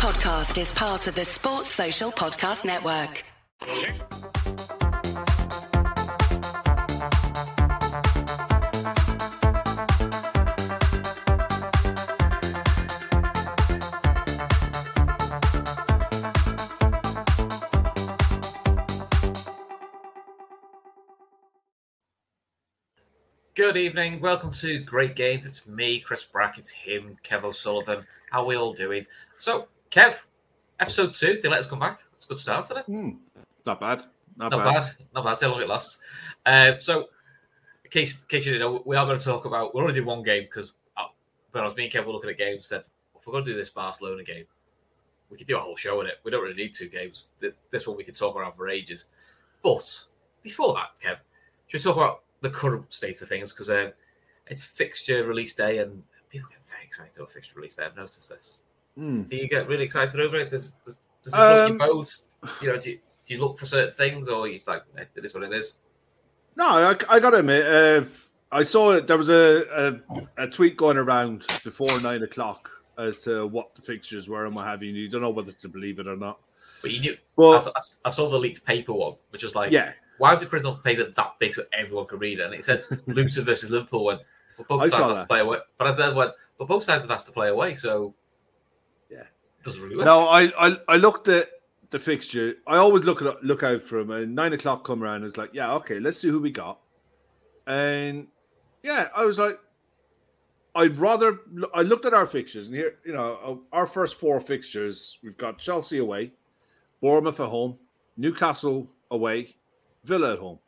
podcast is part of the Sports Social Podcast Network. Good evening. Welcome to Great Games. It's me, Chris Brack. It's him, Kev O'Sullivan. How are we all doing? So, Kev, episode two. They let us come back. It's a good start, isn't it? Hmm, not bad. Not, Not bad. bad. Not bad. See how long it lasts. Uh, so, in case, in case you didn't know, we are going to talk about. We're only doing one game because uh, when I was me and Kev were looking at games, said if we're going to do this Barcelona game, we could do a whole show in it. We don't really need two games. This this one we could talk around for ages. But before that, Kev, should we talk about the current state of things because uh, it's fixture release day and people get very excited about fixture release day. I've noticed this. Hmm. Do you get really excited over it? Does does, does it float Um, your boat? You know, do you, do you look for certain things or you like eh, it is what it is? No, I, I got to admit, uh, I saw it. There was a, a, a tweet going around before nine o'clock as to what the fixtures were and what have you. and You don't know whether to believe it or not. But you knew. Well, saw, I saw the leaked paper one, which was like, yeah, why was it printed on paper that big so everyone could read it? And it said Luton versus Liverpool. Went, but both I sides have to play away. But I then went, but both sides have asked to play away, so doesn't really no, I, I I looked at the fixture. I always look at look out for them. And nine o'clock come around. It's like, yeah, okay, let's see who we got. And yeah, I was like, I'd rather. I looked at our fixtures, and here, you know, uh, our first four fixtures, we've got Chelsea away, Bournemouth at home, Newcastle away, Villa at home.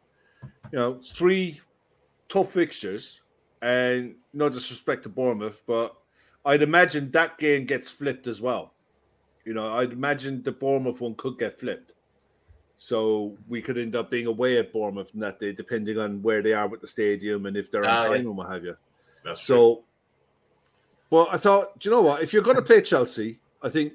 You know, three tough fixtures, and no disrespect to Bournemouth, but I'd imagine that game gets flipped as well. You know, I'd imagine the Bournemouth one could get flipped. So we could end up being away at Bournemouth on that day, depending on where they are with the stadium and if they're on yeah. time and what have you. That's So, well, I thought, do you know what? If you're going to play Chelsea, I think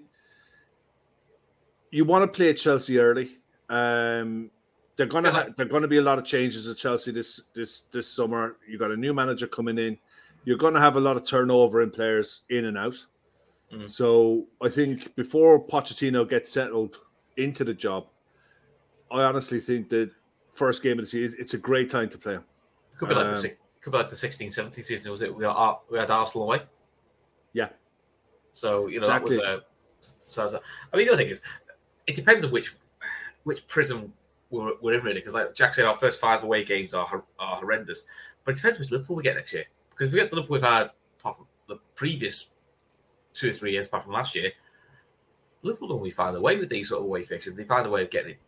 you want to play Chelsea early. Um, they're going to Yeah, ha- they're going to be a lot of changes at Chelsea this this this summer. You got a new manager coming in. You're going to have a lot of turnover in players in and out. Mhm. So I think before Pochettino gets settled into the job, I honestly think that first game of the season, it's a great time to play him. It could be like Um, the could be like the 16 17 season, was it? We, are, we had Arsenal away. Yeah. So, you know, Exactly. that was a. So, I mean, the other thing is, it depends on which which prism we're, we're in, really. Because, like Jack said, our first five away games are, are horrendous. But it depends which Liverpool we get next year. Because we get the Liverpool we've had, apart from the previous two or three years, apart from last year, Liverpool normally find a way with these sort of away fixtures. They find a way of getting it,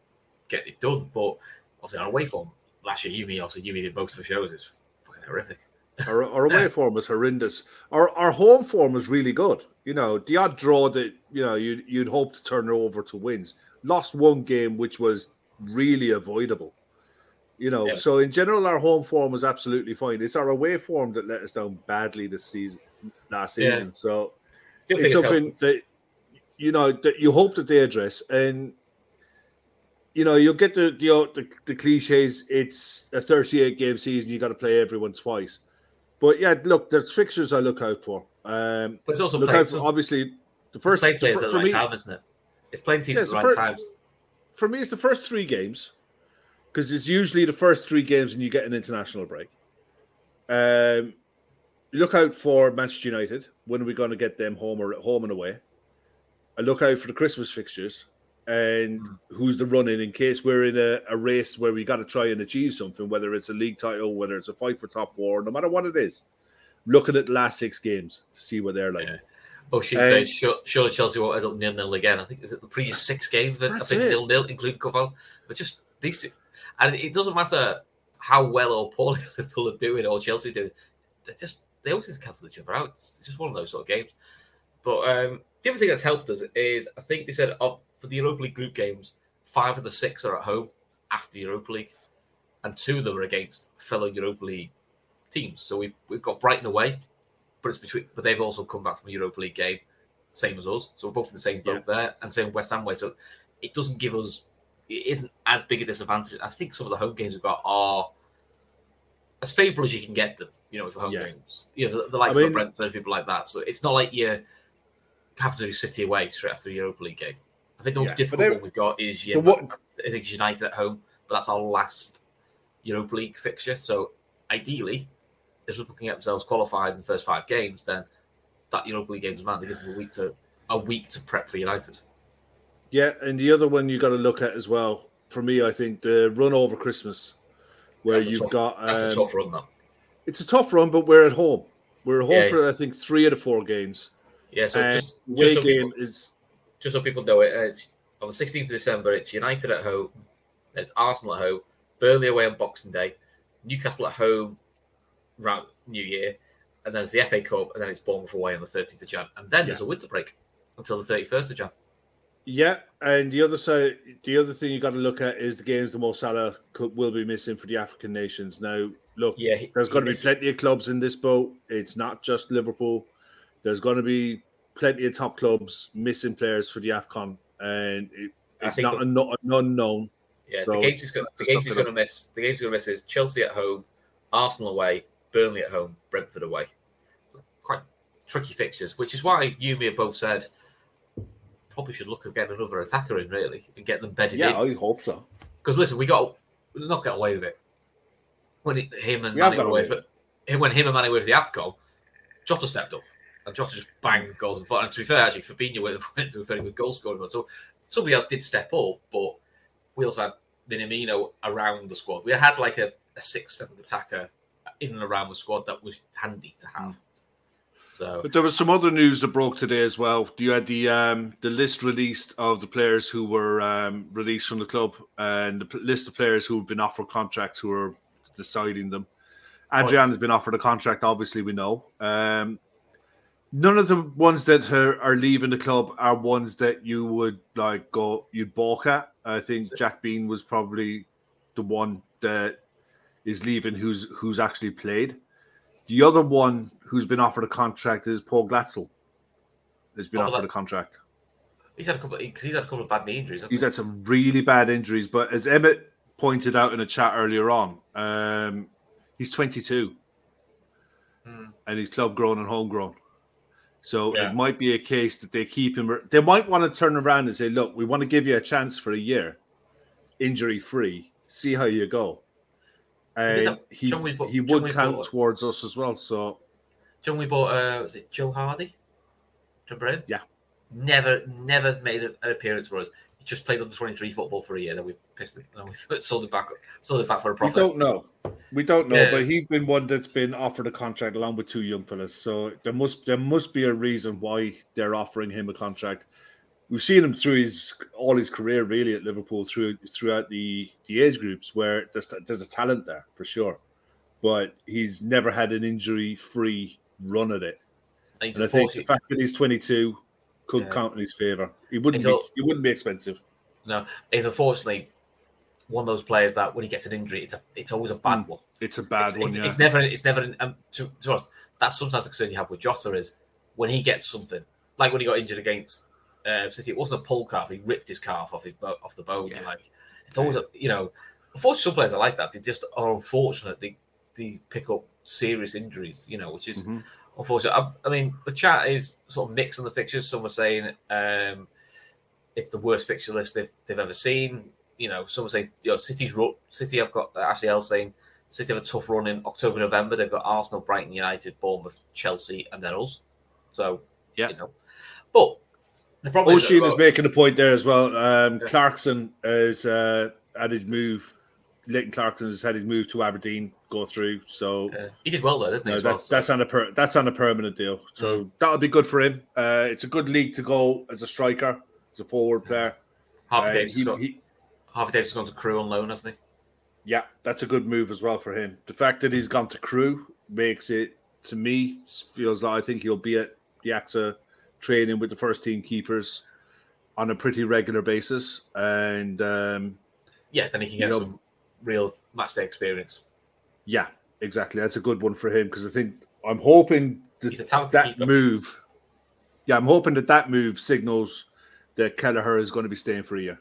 getting it done. But obviously, on away form, last year, Yumi, also Yumi did most of the shows. It's fucking horrific. Our, our away form was horrendous. Our our home form was really good. You know, the odd draw that you know you'd you'd hope to turn over to wins. Lost one game, which was really avoidable. You know, Yeah. so in general, our home form was absolutely fine. It's our away form that let us down badly this season, last Yeah. season. So The other it's thing something helped- that you know that you hope that they address and you know you'll get the the, the, the cliches it's a 38 game season you got to play everyone twice but yeah look there's fixtures i look out for um But it's also look out for obviously the first playing players at the right me, time, isn't it? It's playing teams Yeah, at the the right first- times. for me it's the first three games because it's usually the first three games and you get an international break um look out for manchester united when are we going to get them home or at home and away I look out for the Christmas fixtures and who's the running in case we're in a, a race where we got to try and achieve something, whether it's a league title, whether it's a fight for top four, no matter what it is. Looking at the last six games to see what they're like. Yeah. Oh, she Um, said, sure, surely Chelsea won't end up nil nil again. I think is it the previous six games been, have been nil nil, including Covell. But just these, and it doesn't matter how well or poorly Liverpool are doing or Chelsea doing. They just they always just cancel each other out. It's just one of those sort of games. But um, the other thing that's helped us is I think they said of for the Europa League group games, five of the six are at home after the Europa League, and two of them are against fellow Europa League teams. So we we've got Brighton away, but it's between but they've also come back from a Europa League game, same as us. So we're both in the same boat there, and same West Ham way. So it doesn't give us it isn't as big a disadvantage. I think some of the home games we've got are as favourable as you can get them, you know, for home Yeah. games. You know, the, the likes I of mean- Brentford, people like that. So it's not like you're have to do City away straight after the Europa League game. I think the most Yeah, difficult they- one we've got is The United. I think it's United at home, but that's our last Europa League fixture. So ideally, if we're looking at themselves qualified in the first five games, then that Europa League game doesn't matter. They give them a week to a week to prep for United. Yeah, and the other one you got to look at as well. For me, I think the run over Christmas, where you've tough- got That's a um, tough run, though. it's a tough run, but we're at home. We're at home Yeah. for I think three out of the four games. Yeah, so and just, just, so game people, is just so people know it, it's on the 16th of December. It's United at home, it's Arsenal at home, Burnley away on Boxing Day, Newcastle at home, round New Year, and then it's the FA Cup, and then it's Bournemouth away on the 13th of Jan, and then there's a winter break until the 31st of Jan. Yeah. And the other side, the other thing you got to look at is the games the Mo Salah could, will be missing for the African nations. Now, look, Yeah, he- there's he going to be missed- plenty of clubs in this boat. It's not just Liverpool. There's going to be plenty of top clubs missing players for the Afcon, and it, it's not the- an, an unknown. Yeah, So, the games just games tough he's it going to miss. The games going to miss is Chelsea at home, Arsenal away, Burnley at home, Brentford away. So quite tricky fixtures, which is why you and me have both said probably should look at getting another attacker in really and get them bedded Yeah, in. I hope so. Because listen, we got not getting away with it. When it, him and We Manny were away for, when him and Manny were with the Afcon, Jota stepped up and Jota just banged goals and fought. And to be fair, actually, Fabinho went, went through a very good goal scoring. So somebody else did step up, but we also had Minamino around the squad. We had like a, a sixth, seventh attacker in and around the squad that was handy to have. So But there was some other news that broke today as well. You had the um, the list released of the players who were um, released from the club, and the list of players who have been offered contracts who are deciding them. Adrian has been offered a contract. Obviously, we know. Um, none of the ones that are, are leaving the club are ones that you would like go you'd balk at. I think Jack Bearne was probably the one that is leaving who's who's actually played. The other one who's been offered a contract is Paul Glatzel. Has been offered that- a contract. he's had a couple because he's had a couple of bad knee injuries. He's he? had some really bad injuries, but as Emmett pointed out in a chat earlier on, um, he's 22 Hmm. and he's club grown and homegrown. So Yeah. it might be a case that they keep him. They might want to turn around and say, "Look, we want to give you a chance for a year, injury free. See how you go." And he John, we bought- he would count towards us as well. So John, we bought uh, was it Joe Hardy? Remember him? Yeah. Never, never made an appearance for us. He just played under twenty three football for a year. Then we pissed it. Then we sold it back. Sold it back for a profit. we don't know. We don't know, Yeah. but he's been one that's been offered a contract along with two young fellas. So there must there must be a reason why they're offering him a contract. We've seen him through his all his career really at Liverpool through throughout the the age groups where there's there's a talent there for sure, but he's never had an injury free run at it. And I think the fact that he's 22 could Yeah. count in his favor. He wouldn't be he wouldn't be expensive. no, he's unfortunately one of those players that when he gets an injury, it's a it's always a bad one. It's a bad it's, one. it's, yeah. it's never it's never an, um, to, to us. That's sometimes the concern you have with Jota is when he gets something like when he got injured against uh, City. It wasn't a pull calf; he ripped his calf off his bo- off the bone. Yeah. Like it's always a you know. Unfortunately, some players are like that. They just are unfortunate. They they pick up serious injuries. You know, which is Mhm. unfortunate. I, I mean, the chat is sort of mixed on the fixtures. Some are saying um, it's the worst fixture list they've, they've ever seen. You know, some are saying you know City's ru- City I've got Ashley L saying City have a tough run in October, November. They've got Arsenal, Brighton, United, Bournemouth, Chelsea, and then us. So Yeah. you know, but the problem is, Oisin that- is making a point there as well. Um, Yeah. Clarkson has uh, had his move. Leighton Clarkson has had his move to Aberdeen go through. So uh, he did well there, didn't he? no, well? that's that's on a per, that's on a permanent deal. So Mm. that'll be good for him. Uh, it's a good league to go as a striker, as a forward player. Half Uh, Davis, he- has got, he- Harvey Davies has gone to Crewe on loan, hasn't he? yeah, that's a good move as well for him. The fact that he's gone to Crewe makes it to me feels like I think he'll be at the AXA training with the first team keepers on a pretty regular basis, and um, Yeah, then he can get know- some real match day experience. Yeah, exactly. That's a good one for him because I think I'm hoping that He's a talented that keeper. move. Yeah, I'm hoping that that move signals that Kelleher is going to be staying for a year.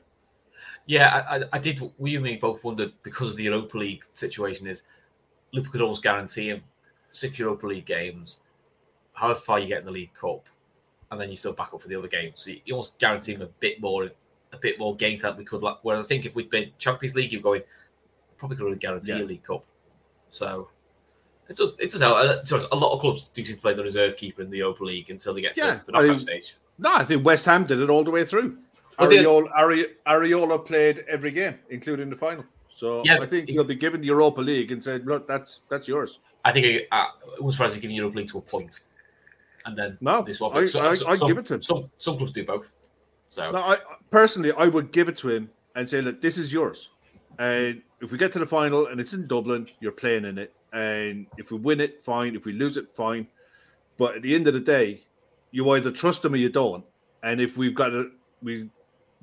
Yeah, I, I, I did. We and me both wondered because the Europa League situation is Liverpool could almost guarantee him six Europa League games. However far you get in the League Cup, and then you still back up for the other game. So you, you almost guarantee him a bit more, a bit more games that we could. Like, where I think if we'd been Champions League, you're going probably could have guaranteed Yeah. a League Cup. So it does. It does help. Uh, A lot of clubs do seem to play the reserve keeper in the Europa League until they get to the knockout I- stage. No, I think West Ham did it all the way through. Well, Areola, Are- played every game, including the final. So Yeah, I think he- he'll be given the Europa League and said, "Look, that's that's yours." I think uh, it was surprised giving Europa League to a point, and then No, this swap I- So, I- so- I'd some, give it to him. Some some clubs do both. So No, I personally, I would give it to him and say, "Look, this is yours." And if we get to the final and it's in Dublin, you're playing in it. And if we win it, fine. If we lose it, fine. But at the end of the day, you either trust him or you don't. And if we've got a we,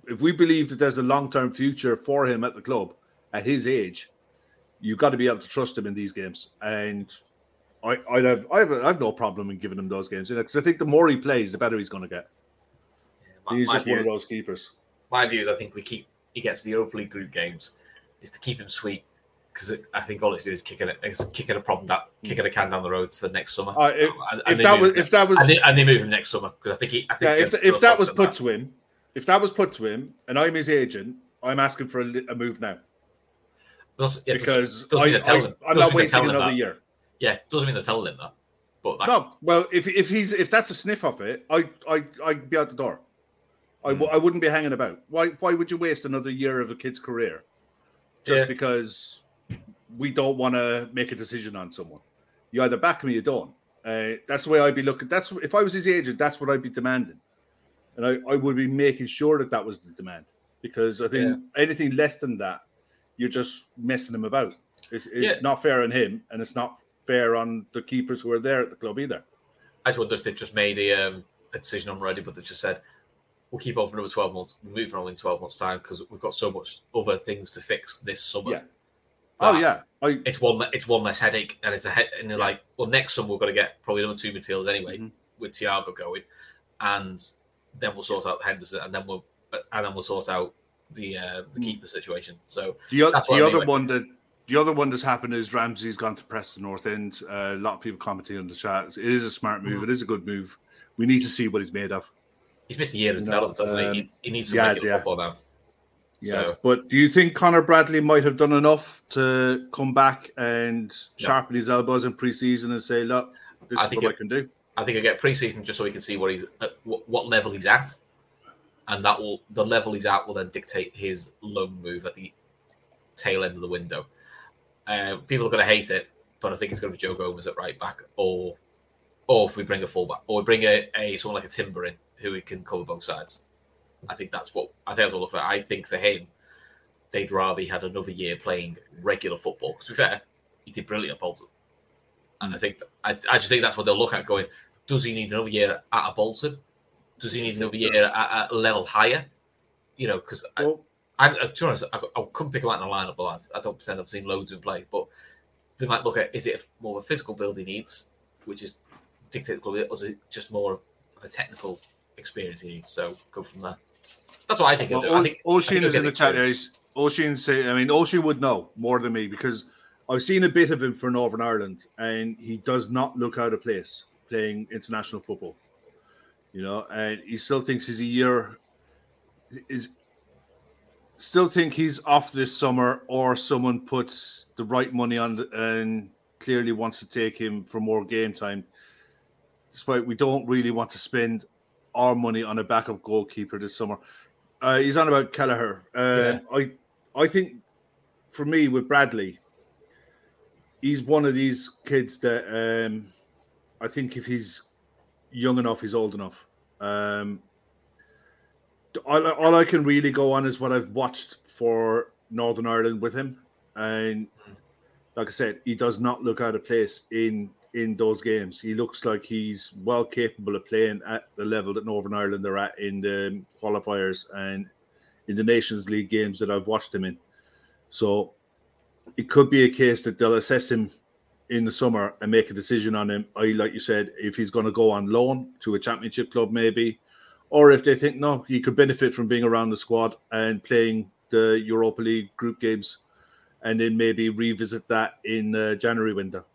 if we believe that there's a long term future for him at the club at his age, you've got to be able to trust him in these games. And I, I'd have, I have, I have no problem in giving him those games, you know, because I think the more he plays, the better he's going to get. my, He's my just one of those keepers. my view is I think we keep he gets the Europa League group games is to keep him sweet because I think all it's doing is kicking it, is kicking a problem that kicking a can down the road for next summer. Uh, if, And- and if that was him- if that was and they, and they move him next summer because I think he. I think yeah, if, the- if that was put and to him, if that was put to him, and I'm his agent, I'm asking for a, a move now Doesn't- yeah, doesn't- because doesn't I, mean they're telling I, him- I'm doesn't not waiting another that. year. yeah, doesn't mean they're telling him that, but that, No, well, if if he's if that's a sniff of it, I I I'd be out the door. I, Hmm. I wouldn't be hanging about. Why why would you waste another year of a kid's career just Yeah. because we don't want to make a decision on someone? You either back him or you don't. Uh, that's the way I'd be looking. That's if I was his agent, that's what I'd be demanding, and I, I would be making sure that that was the demand because I think anything less than that, you're just messing him about. It's, it's Yeah. not fair on him, and it's not fair on the keepers who are there at the club either. I just wonder if they've just made a, um, a decision on already, but they've just said we'll keep on for another twelve months, we're moving on in twelve months' time because we've got so much other things to fix this summer. Yeah. Oh yeah, I it's one it's one less headache, and it's a head. And they're like, well, next summer we're going to get probably another two midfielders anyway Mhm. with Thiago going, and then we'll sort out Henderson, and then we'll and then we'll sort out the uh, the Mm. keeper situation. So the, o- the other one that the other one that's happened is Ramsay's gone to Preston North End. Uh, a lot of people commenting on the chat. It is a smart move. Mhm. It is a good move. We need to see what he's made of. He's missed a year of No, development, hasn't he? um, he? He needs to yeah, make it yeah. football now. Yes, So- but do you think Conor Bradley might have done enough to come back and sharpen his elbows in pre-season and say, "Look, this I is what it- I can do." I think I get preseason just so we can see what he's at, what, what level he's at, and that will the level he's at will then dictate his loan move at the tail end of the window. Uh, people are going to hate it, but I think it's going to be Joe Gomez at right back, or or if we bring a fullback, or we bring a, a someone like a Timber in who he can cover both sides. I think that's what I think that's what we'll look for. I think for him, they'd rather he had another year playing regular football. Because to be fair, he did brilliant at Bolton, and I think I, I just think that's what they'll look at. Going, does he need another year at a Bolton? Does he need another year at, a level higher? You know, because Well, I, I, to be honest, I, I couldn't pick him out in a lineup, but I don't pretend I've seen loads in play. But they might look at is it more of a physical build he needs, which is dictated club, or is it just more of a technical experience he needs? So go from there. That's what I think. well, do. I think think he'll is in the chat. experience. Guys. Oisin say, I mean, Oisin would know more than me because I've seen a bit of him for Northern Ireland, and he does not look out of place playing international football. You know, and he still thinks he's a year is still think he's off this summer, or someone puts the right money on the, and clearly wants to take him for more game time. Despite we don't really want to spend our money on a backup goalkeeper this summer. Uh, he's on about Kelleher. Uh, I I think for me with Bradley, he's one of these kids that um, I think if he's young enough, he's old enough. Um, all, all I can really go on is what I've watched for Northern Ireland with him, and like I said, he does not look out of place in in those games. He looks like he's well capable of playing at the level that Northern Ireland are at in the qualifiers and in the Nations League games that I've watched him in. So it could be a case that they'll assess him in the summer and make a decision on him. I like you said, if he's going to go on loan to a championship club, maybe, or if they think no, he could benefit from being around the squad and playing the Europa League group games, and then maybe revisit that in the January window.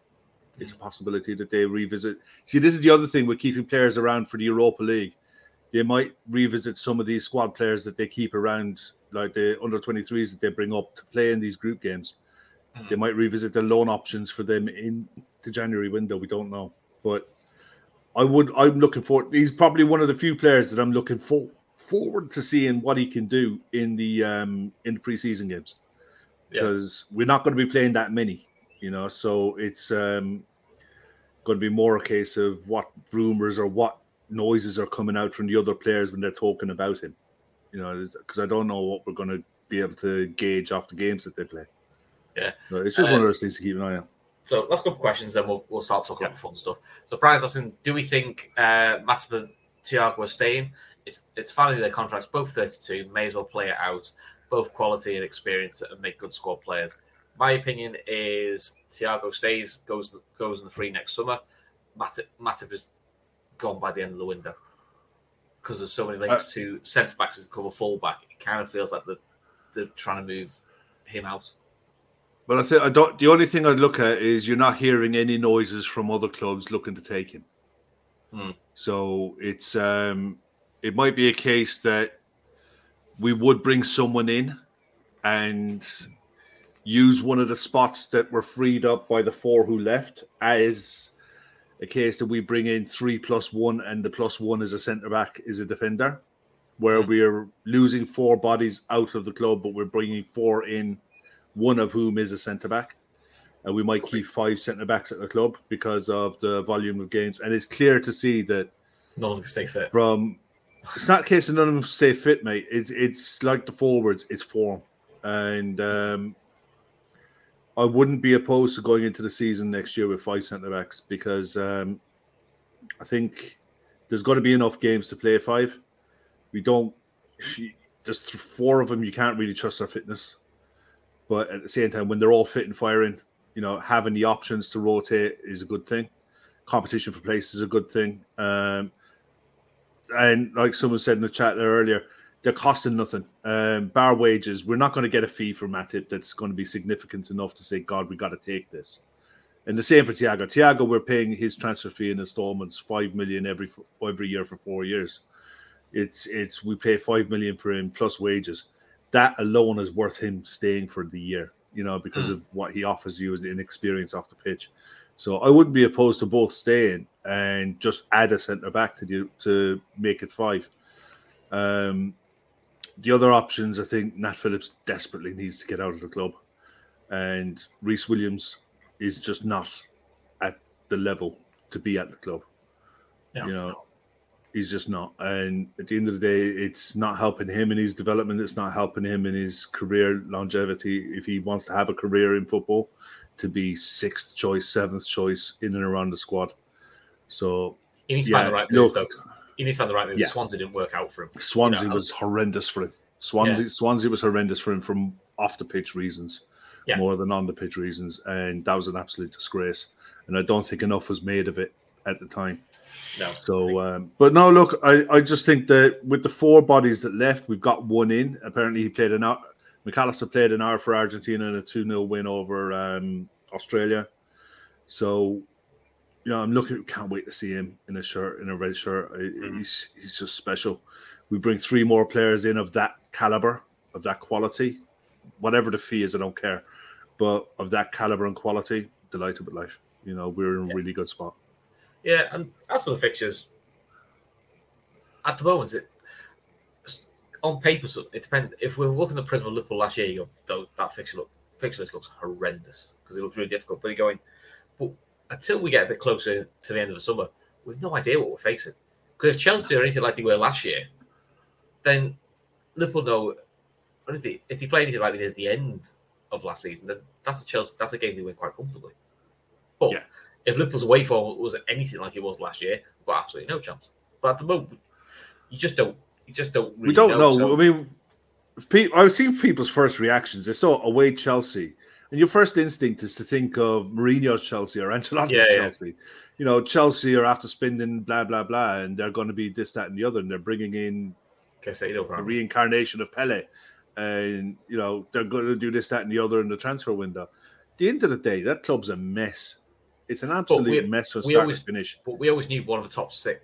It's a possibility that they revisit. See, this is the other thing with keeping players around for the Europa League they might revisit some of these squad players that they keep around, like the under 23s that they bring up to play in these group games. Mm. They might revisit the loan options for them in the January window. We don't know, but I would. I'm looking for. He's probably one of the few players that I'm looking for forward to seeing what he can do in the um in the preseason games Yeah. because we're not going to be playing that many, you know. So it's um going to be more a case of what rumors or what noises are coming out from the other players when they're talking about him, you know, because I don't know what we're going to be able to gauge off the games that they play. Yeah. So it's just one of those things to keep an eye on. So last couple of questions, then we'll, we'll start talking about the fun stuff. So Brian's asking, do we think uh, Matip and Thiago are staying? It's it's finally their contracts, both 32, may as well play it out, both quality and experience and make good squad players. My opinion is Thiago stays, goes goes in the free next summer. Matip, Matip is gone by the end of the window because there's so many links to centre backs who a fullback. It kind of feels like they're, they're trying to move him out. But I think I don't. The only thing I'd look at is you're not hearing any noises from other clubs looking to take him. Hmm. So it's um, it might be a case that we would bring someone in and use one of the spots that were freed up by the four who left as a case that we bring in three plus one and the plus one is a centre back is a defender, where Hmm. we're losing four bodies out of the club, but we're bringing four in one of whom is a centre back. And we might keep five centre backs at the club because of the volume of games. And it's clear to see that None of them stay fit. from it's not a case of none of them stay fit, mate. It's it's like the forwards, it's form. And um I wouldn't be opposed to going into the season next year with five centre backs because um I think there's got to be enough games to play five. We don't. There's four of them. You can't really trust their fitness, but at the same time, when they're all fit and firing, you know, having the options to rotate is a good thing. Competition for place is a good thing. Um, and like someone said in the chat there earlier, they're costing nothing. Um, bar wages, we're not going to get a fee for Matip that's going to be significant enough to say, God, we got to take this. And the same for Thiago. Thiago, we're paying his transfer fee in installments, five million every every year for four years. It's it's we pay five million for him plus wages. That alone is worth him staying for the year, you know, because Mm. of what he offers you in experience off the pitch. So I wouldn't be opposed to both staying and just add a centre back to do to make it five. Um, the other options, I think Nat Phillips desperately needs to get out of the club, and Rhys Williams is just not at the level to be at the club. You know, he's just not. And at the end of the day, it's not helping him in his development. It's not helping him in his career longevity. If he wants to have a career in football, to be sixth choice, seventh choice in and around the squad. So He needs to Yeah, find the right move, look- though. He needs to find the right move. Yeah. Swansea didn't work out for him. Swansea You know, was horrendous for him. Swansea, Swansea was horrendous for him from off the pitch reasons, Yeah. more than on the pitch reasons, and that was an absolute disgrace. And I don't think enough was made of it at the time. No. So, um, but no, look, I, I just think that with the four bodies that left, we've got one in. Apparently, he played an hour. Mac Allister played an hour for Argentina in a 2 0 win over um, Australia. So, you know, I'm looking, can't wait to see him in a shirt, in a red shirt. Mhm. He's, he's just special. We bring three more players in of that caliber, of that quality. Whatever the fee is, I don't care. But of that caliber and quality, delighted with life. You know, we're in a Yeah. really good spot. Yeah, and as for the fixtures, at the moment, it on paper, so it depends. If we're looking at the prism of Liverpool last year, you go, that fixture look, fixture list looks horrendous because it looks really difficult. But you're going, but until we get a bit closer to the end of the summer, we've no idea what we're facing. Because if Chelsea are anything like they were last year, then Liverpool know. If they, if they play anything like they did at the end of last season, then that's a Chelsea. That's a game they win quite comfortably. But Yeah. if Liverpool's away form was anything like it was last year, we've got absolutely no chance. But at the moment, you just don't. You just don't. Really we don't know. so- I mean, I've seen people's first reactions. They saw away Chelsea, and your first instinct is to think of Mourinho's Chelsea or Ancelotti's Yeah, yeah. Chelsea. You know, Chelsea are after spending blah blah blah, and they're going to be this, that, and the other, and they're bringing in Caicedo, a reincarnation of Pele, and you know they're going to do this, that, and the other in the transfer window. At the end of the day, that club's a mess. It's an absolute we- mess from we start always- to finish. But we always knew one of the top six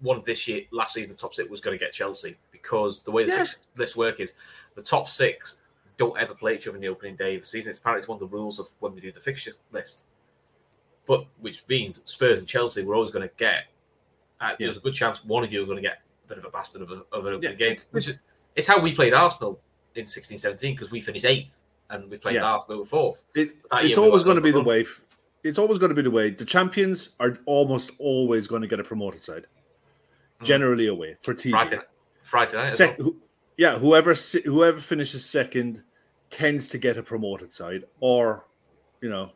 one of this year, last season, the top six was going to get Chelsea because the way Yeah. this work is, the top six don't ever play each other in the opening day of the season. It's apparently it's one of the rules of when we do the fixture list. But which means Spurs and Chelsea we're always going to get. Uh, There's a good chance one of you are going to get a bit of a bastard of, a, of an opening Yeah, game. Which is, it's how we played Arsenal in 16-17 because we finished eighth and we played Yeah. Arsenal fourth. It, it's always going to be the run. way. It's always going to be the way. The champions are almost always going to get a promoted side, Mm. generally away for TV. Friday, Friday night. Sec- well. Yeah, whoever whoever finishes second tends to get a promoted side, or you know,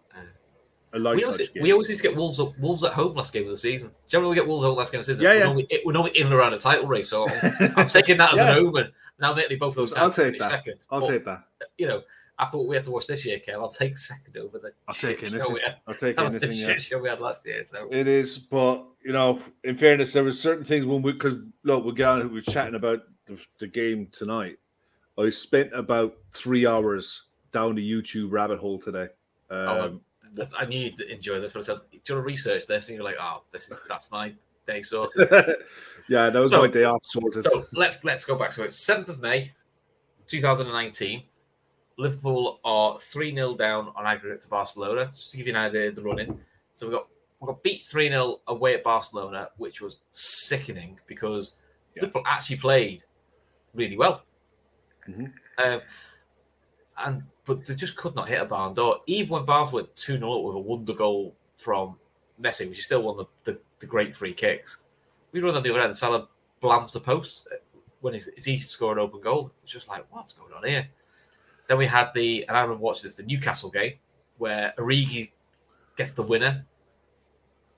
a light We always, we always used to get Wolves at, Wolves at home last game of the season. Generally, we get Wolves at home last game of the season. Yeah, we're, yeah. Normally, we're normally in and around a title race. So I'm, I'm taking that as Yeah. an omen. Now, admittedly, both of those I'll take that. second. I'll but, take that. Uh, you know, after what we had to watch this year, Kev, I'll take second over the I'll take anything. show we had- I'll take the anything. shit Yeah. show we had last year. So It is, but you know, in fairness, there were certain things when we because look, we're going, we're chatting about the, the game tonight. I spent about three hours down the YouTube rabbit hole today. Oh, Um, that's- I knew you'd enjoy this. But I said, do you want to research this? And you're like, oh, this is that's my day sorted. yeah, that was So- my day off sorted. So let's let's go back to it. Seventh of May, 2019. Liverpool are three 0 down on aggregate to Barcelona. Just to give you an idea of the running, so we got we got beat three 0 away at Barcelona, which was sickening because Yeah. Liverpool actually played really well. Mhm. Um, and but they just could not hit a barn door. Even when Barcelona went 2 0 with a wonder goal from Messi, which is still one of the, the, the great free kicks. We run on the other end, Salah blams the post when it's, it's easy to score an open goal. It's just like, what's going on here? Then we had the, and I remember watching this, the Newcastle game, where Origi gets the winner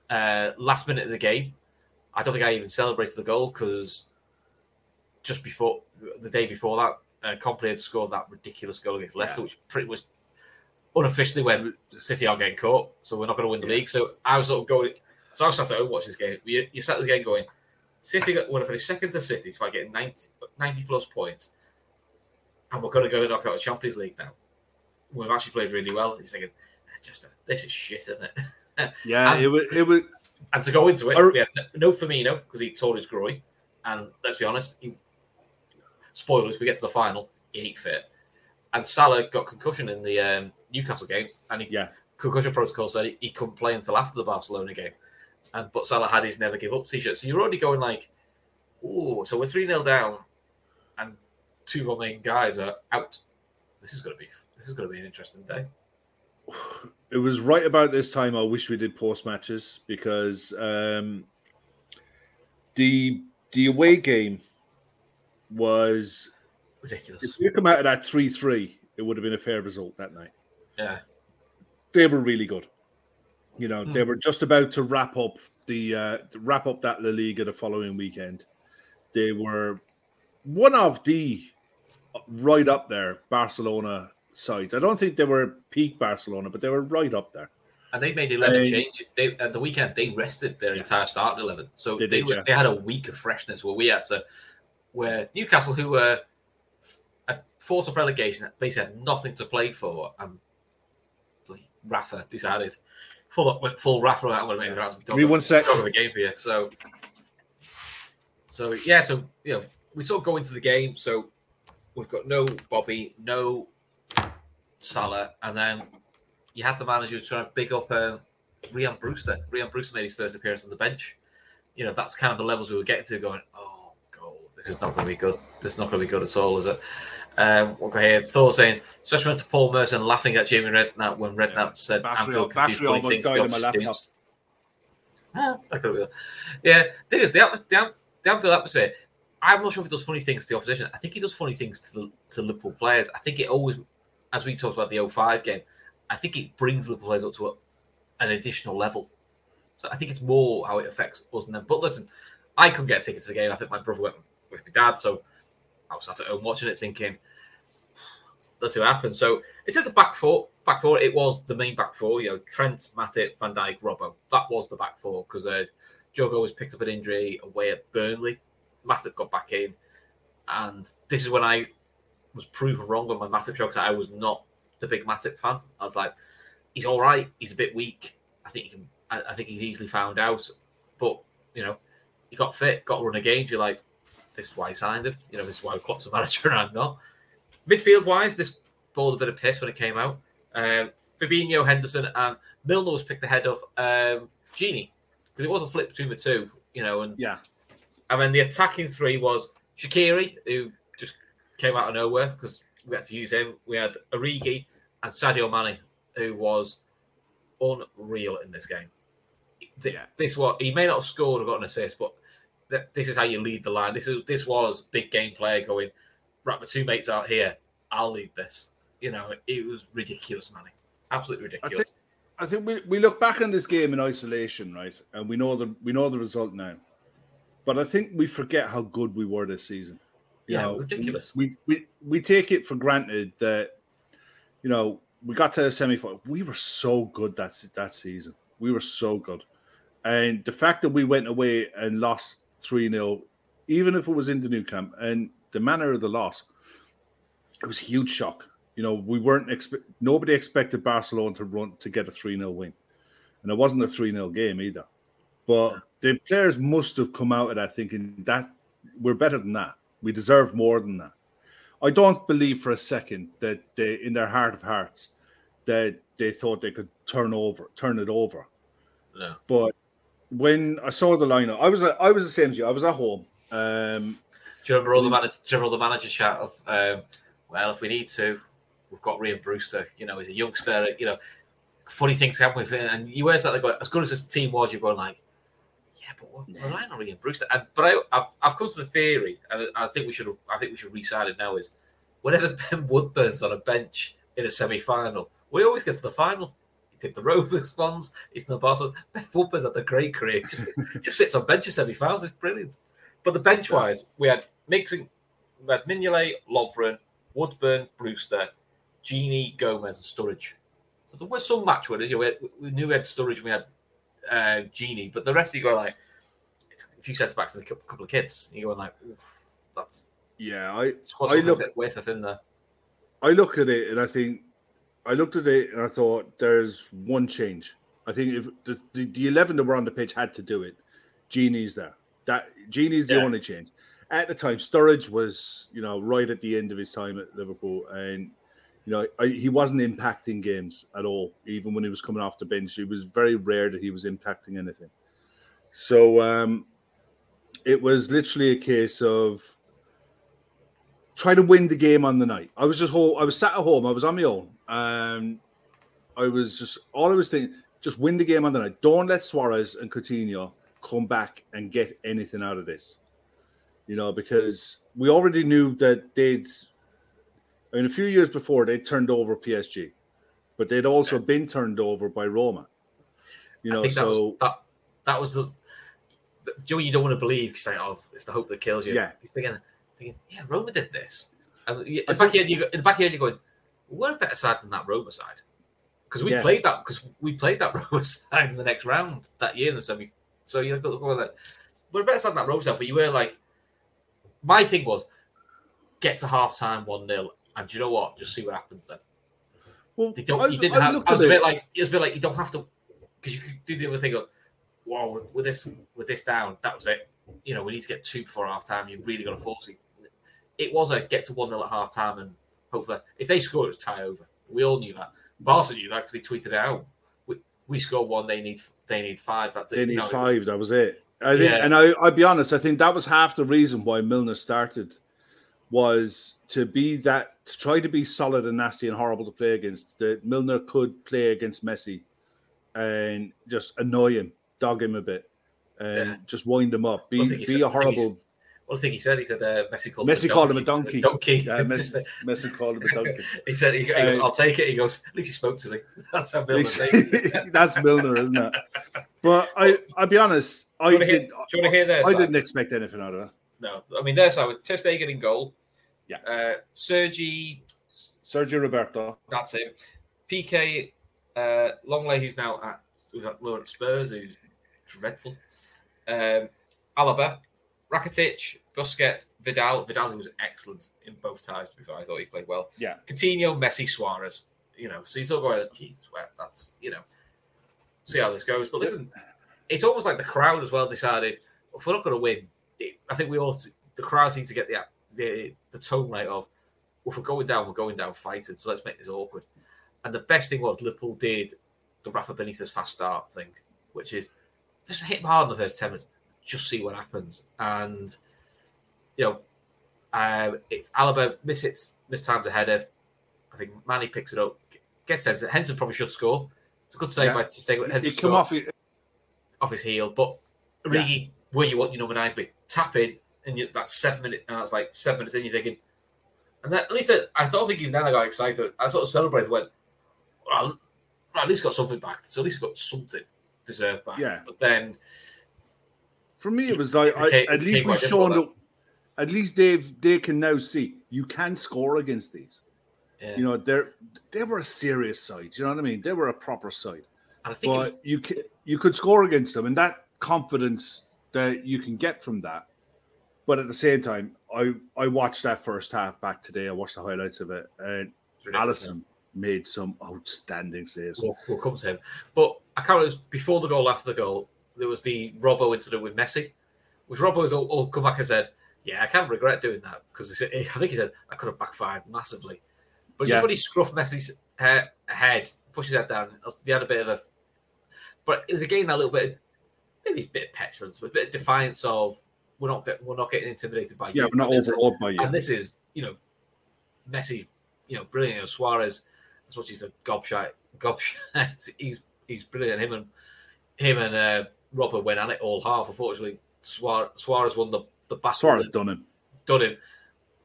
uh, last minute of the game. I don't think I even celebrated the goal because just before the day before that, uh, Kompany had scored that ridiculous goal against Leicester, Yeah. which pretty much unofficially went City are getting caught, so we're not going to win the Yeah. league. So I was sort of going, so I was sat at home watching this game. You, you sat at the game going, City got want to finish second to City by getting 90, 90 plus points, and we're going to go and knock out the Champions League now. We've actually played really well. He's thinking, "It's just this is shit, isn't it? yeah, and- it was it was And to go into it, Are- we had no Firmino because he tore his groin. And let's be honest, he, spoilers, we get to the final, he ain't fit. And Salah got concussion in the um, Newcastle games, and he, Yeah. concussion protocol said he, he couldn't play until after the Barcelona game. And but Salah had his never give up t-shirt, so you're already going like, oh, so we're three 0 down, and two of our main guys are out. This is gonna be this is gonna be an interesting day. it was right about this time I wish we did post matches because um, the the away game was Ridiculous. if we come out of that three three, it would have been a fair result that night. Yeah. They were really good. You know, they Hmm. were just about to wrap up the uh, wrap up that La Liga the following weekend. They were one of the right up there Barcelona sides. I don't think they were peak Barcelona, but they were right up there. And they made eleven Um, changes. They at the weekend they rested their Yeah. entire starting eleven, so They they were, they had a week of freshness. Where we had to, where Newcastle, who were f- at fourth of relegation, basically had nothing to play for, and Rafa decided full went full Rafa out. Going to make it out. Give me one sec. Dog of the game for you. So, so yeah, so you know, we sort of go into the game. So we've got no Bobby, no Salah, and then you had the manager trying to big up um, Rian Brewster. Rian Brewster made his first appearance on the bench. You know, that's kind of the levels we were getting to. Going, oh this is not going to be good. This is not going to be good at all, is it? Um, we'll go here. Thor saying, especially to Paul Merson laughing at Jamie Redknapp when Redknapp said Battery- Anfield can do funny things to died on my opposite teams. Ah, that could be. Yeah, thing is, the, atmos- the, Am- the Anfield atmosphere. I'm not sure if he does funny things to the opposition. I think he does funny things to, the, to Liverpool players. I think it always, as we talked about the 05 game, I think it brings Liverpool players up to a, an additional level. So I think it's more how it affects us and them. But listen, I couldn't get tickets to the game. I think my brother went with my dad, so I was sat at home watching it, thinking, let's see what happens. So it says a back four. Back four. It was the main back four. You know, Trent, Matip, Van Dijk, Robbo. That was the back four because uh, Jogo was picked up an injury away at Burnley. Matip got back in, and this is when I was proven wrong on my Matip show because I was not the big Matip fan. I was like, he's all right. He's a bit weak. I think he can. I, I think he's easily found out, but you know, he got fit, got run a game. You're like, this is why he signed him. You know, this is why Klopp's a manager and I'm not. Midfield wise, this balled a bit of piss when it came out. Um, Fabinho, Henderson, and Milner was picked ahead of um, Gini because it was a flip between the two. You know, and Yeah. and then the attacking three was Shaqiri, who just came out of nowhere because we had to use him. We had Origi and Sadio Mane, who was unreal in this game. Th- Yeah. This was he may not have scored or got an assist, but this is how you lead the line. This is this was big game player going. Right, my two mates out here. I'll lead this. You know, it was ridiculous, Manny. Absolutely ridiculous. I think we, we look back on this game in isolation, right? And we know the we know the result now. But I think we forget how good we were this season. You Yeah, know, ridiculous. We, we we take it for granted that you know we got to the semi final. We were so good that that season. We were so good, and the fact that we went away and lost three 0 even if it was in the Nou Camp, and the manner of the loss, it was a huge shock. You know, we weren't expe- nobody expected Barcelona to run to get a 3 0 win. And it wasn't a 3 0 game either. But the players must have come out of that thinking that we're better than that. We deserve more than that. I don't believe for a second that they, in their heart of hearts, that they thought they could turn over, turn it over. no. But when I saw the lineup, I was I was the same as you. I was at home. Um, Do you remember all the manager, do you remember the manager chat of, um, well, if we need to, we've got Rian Brewster. You know, he's a youngster. You know, funny things happen with him, and you always like as good as this team was. You're going like, yeah, but we're relying on Rian Brewster. And, but I, I've, I've come to the theory, and I think we should I think we should re-sign it now. Is whenever Ben Woodburn's on a bench in a semi-final, we always get to the final. Did the Rovers ones. He's in the Barcelona. Ben Woodburn's had a great career. Just, just sits on benches semi-finals. It's brilliant. But the bench wise, we had mixing, we had Mignolet, Lovren, Woodburn, Brewster, Gini, Gomez, and Sturridge. So there was some match winners. You know, we, we knew we had Sturridge, and we had uh, Gini, but the rest of you go like a few centre backs and a couple of kids. You go like, that's yeah, I I look- a bit wafer thin there. I look at it and I think I looked at it and I thought there's one change. I think if the, the, the eleven that were on the pitch had to do it, Gini's there. That Gini's the Yeah. only change. At the time, Sturridge was you know right at the end of his time at Liverpool, and you know I, he wasn't impacting games at all. Even when he was coming off the bench, it was very rare that he was impacting anything. So um, it was literally a case of try to win the game on the night. I was just home. I was sat at home. I was on my own. Um, I was just all I was thinking: just win the game on the night. Don't let Suarez and Coutinho come back and get anything out of this. You know, because we already knew that they'd. I mean, a few years before they turned over PSG, but they'd also been turned over by Roma. You know, I think that so was that. That was the. Joe, you don't want to believe because like, oh, it's the hope that kills you. Yeah. Thinking, yeah, Roma did this. And in the back of your head, you go, in the back of your head, you're going, we're a better side than that Roma side because we Yeah. played that because we played that Roma side in the next round that year in the semi. So you're going, like, we're a better side than that Roma side, but you were like, my thing was, get to half time one 0 and do you know what? Just see what happens then. well, They don't. I- you didn't I have. I was at a it- bit like. It was a bit like you don't have to, because you could do the other thing of, with, with this with this down, that was it. You know, we need to get two before half time. You've really got to force it. It was a get to one 0 at half time, and hopefully, if they score, it was tie over. We all knew that. Barca knew that because they tweeted it out. We, we score one, they need they need five. That's it. They You need it was- five. That was it. I think, Yeah. and I, I'll be honest. I think that was half the reason why Milner started, was to be that to try to be solid and nasty and horrible to play against. That Milner could play against Messi, and just annoy him, dog him a bit, and Yeah. just wind him up. Be Well, I think he be a horrible. I think he said he said uh, Messi called Messi called him a donkey. Donkey. Yeah, Messi, Messi called him a donkey. he said he, he goes, Uh, "I'll take it." He goes, "At least he spoke to me." That's how Milner takes it. That's Milner, isn't it? But I, I'll be honest. I wanna hear- did. Do you want to hear their I side? didn't expect anything out of that. No, I mean their I was Ter Stegen in goal. Yeah. Uh, Sergi, Sergio Roberto. that's it. PK uh, Lenglet, who's now at who's at Lower Spurs, who's dreadful. Um, Alba, Rakitic, Busquets, Vidal. Vidal, who was excellent in both ties. To be fair, I thought he played well. Yeah. Coutinho, Messi, Suarez. You know, so he's all going, Jesus, well, that's you know, see how this goes. But listen, it's almost like the crowd as well decided if we're not going to win, it, I think we all the crowd seem to get the the the tone right of well, if we're going down, we're going down fighting. So let's make this awkward. And the best thing was Liverpool did the Rafa Benitez fast start thing, which is just hit him hard in the first ten minutes, just see what happens. And you know, uh, it's Alba miss hits, miss times the header. I think Manny picks it up, gets Henson. Henson probably should score. It's a good save Yeah. by Stegen. Henson He come off it. off his heel, but really, where you want your number nine to be, tap in, and you, that's seven minutes, and that's like seven minutes in. You're thinking, and that, at least I, I don't think even then I got excited. I sort of celebrated, went, well, at least got something back. So at least got something deserved back. Yeah. But then, For me, it was like I, at least we've shown that. At least Dave, they can now see you can score against these. yeah. You know, they're they were a serious side. You know what I mean? They were a proper side. and I think was, you can, you could score against them, and that confidence that you can get from that. But at the same time, I I watched that first half back today. I watched the highlights of it, and. Alisson made some outstanding saves. We'll, we'll come to him. But I can't remember, it was before the goal, after the goal, there was the Robbo incident with Messi, which Robbo has all, all come back and said, Yeah, I can't regret doing that because I think he said I could have backfired massively. But Yeah. just when he scruffed Messi's he- head, pushed his head down, he had a bit of a. But it was again that little bit, of, maybe a bit of petulance, but a bit of defiance of we're not we're not getting intimidated by Yeah, you. Yeah, we're not overawed by you. and this is, you know, Messi, you know, brilliant. You know, Suarez, as much as a gobshite, gobshite, he's he's brilliant. Him and him and uh, Robert went at it all half. Unfortunately, Suarez, Suarez won the the battle, Suarez done him. done him.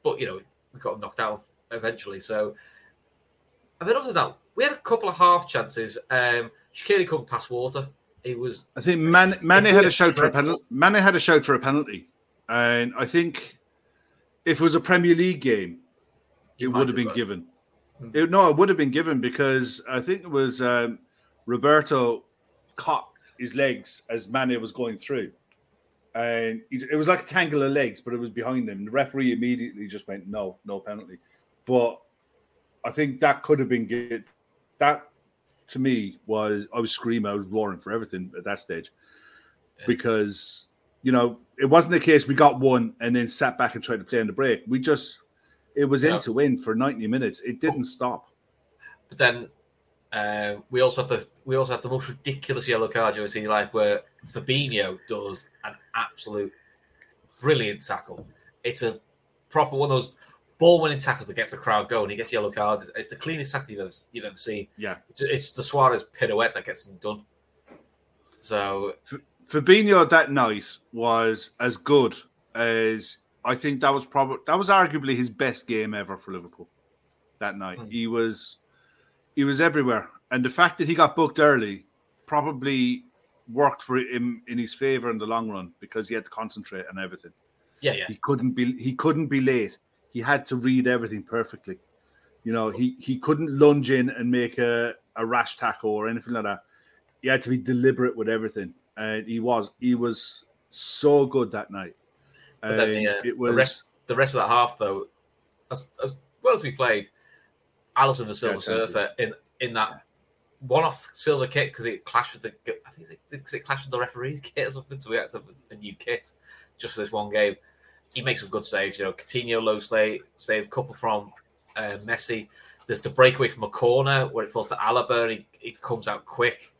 But you know, we got him knocked out eventually. So, and then other than that, we had a couple of half chances. Um, Shaqiri couldn't pass water. He was I think Man, Mane had a shout for a penalty. Mane had a shout for a penalty, and I think if it was a Premier League game, it would have been got- given. Hmm. It- no, it would have been given because I think it was um, Roberto caught his legs as Mane was going through, and it was like a tangle of legs, but it was behind him. The referee immediately just went, "No, no penalty." But I think that could have been good. That to me was I was screaming, I was roaring for everything at that stage Yeah. because you know it wasn't the case we got one and then sat back and tried to play in the break. We just it was No. in to win for 90 minutes. It didn't stop. But then uh, we also had the we also had the most ridiculous yellow card you've ever seen in your life, where Fabinho does an absolute brilliant tackle. It's a proper one of those ball winning tackles that gets the crowd going. He gets yellow card. It's the cleanest tackle you've ever you've ever seen. Yeah. It's, it's the Suarez pirouette that gets them done. So Fabinho that night was as good as I think that was probably that was arguably his best game ever for Liverpool that night. Hmm. He was he was everywhere. And the fact that he got booked early probably worked for him in his favor in the long run because he had to concentrate on everything. yeah, yeah, He couldn't be he couldn't be late. He had to read everything perfectly. You know, he he couldn't lunge in and make a, a rash tackle or anything like that. He had to be deliberate with everything. And he was he was so good that night. But then the, uh, it was the rest the rest of that half though, as, as well as we played, Alisson the Silver Yeah. Surfer in in that one off silver kit because it clashed with the I think it's because it clashed with the referee's kit or something, so we had to have a new kit just for this one game. He makes some good saves, you know. Coutinho low slay save, couple from uh, Messi. There's the breakaway from a corner where it falls to Alba and he, he comes out quick.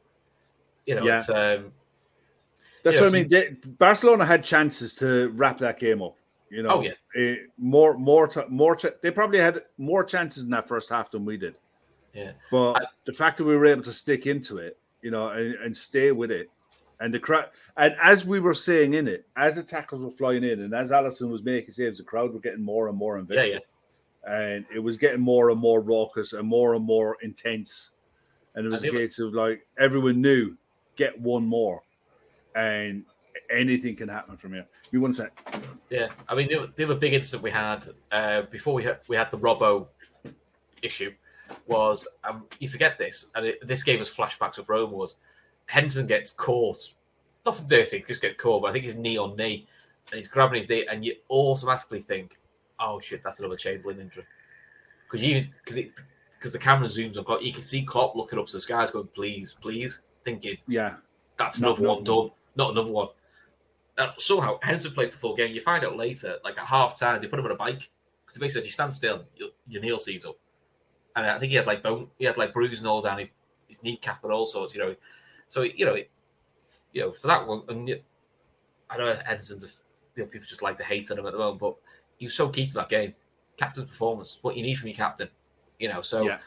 You know, Yeah. it's um, that's Yeah, what I mean. They, Barcelona had chances to wrap that game up. You know, Oh, yeah. Eh, more, more, more. They probably had more chances in that first half than we did. Yeah. But I- the fact that we were able to stick into it, you know, and, and stay with it, and the crowd, and as we were saying in it, as the tackles were flying in, and as Alisson was making saves, the crowd were getting more and more yeah, invested, yeah. and it was getting more and more raucous and more and more intense. And it was a case of like everyone knew, get one more, and anything can happen from here. You want to say, Yeah, I mean, the, other- the other big incident we had uh, before we had we had the Robbo issue was um, you forget this, and it, this gave us flashbacks of Rome. Was Henson gets caught? It's nothing dirty, just get caught, but I think he's knee on knee, and he's grabbing his knee, and you automatically think, "Oh shit, that's another Chamberlain injury," because you because it because the camera zooms on Klopp, you can see Klopp looking up to the skies, going, "Please, please," thinking yeah, that's Not another one another done, not another one. Now, somehow Henderson plays the full game. You find out later, like at half time, they put him on a bike because basically, if you stand still, your, your knee sees up. And I think he had like bone, he had like bruising all down his, his kneecap and all sorts, you know. So you know, it, you know, for that one, and I know Henderson's, you know, people just like to hate on him at the moment, but he was so key to that game. Captain's performance, what you need from your captain, you know. So Yeah.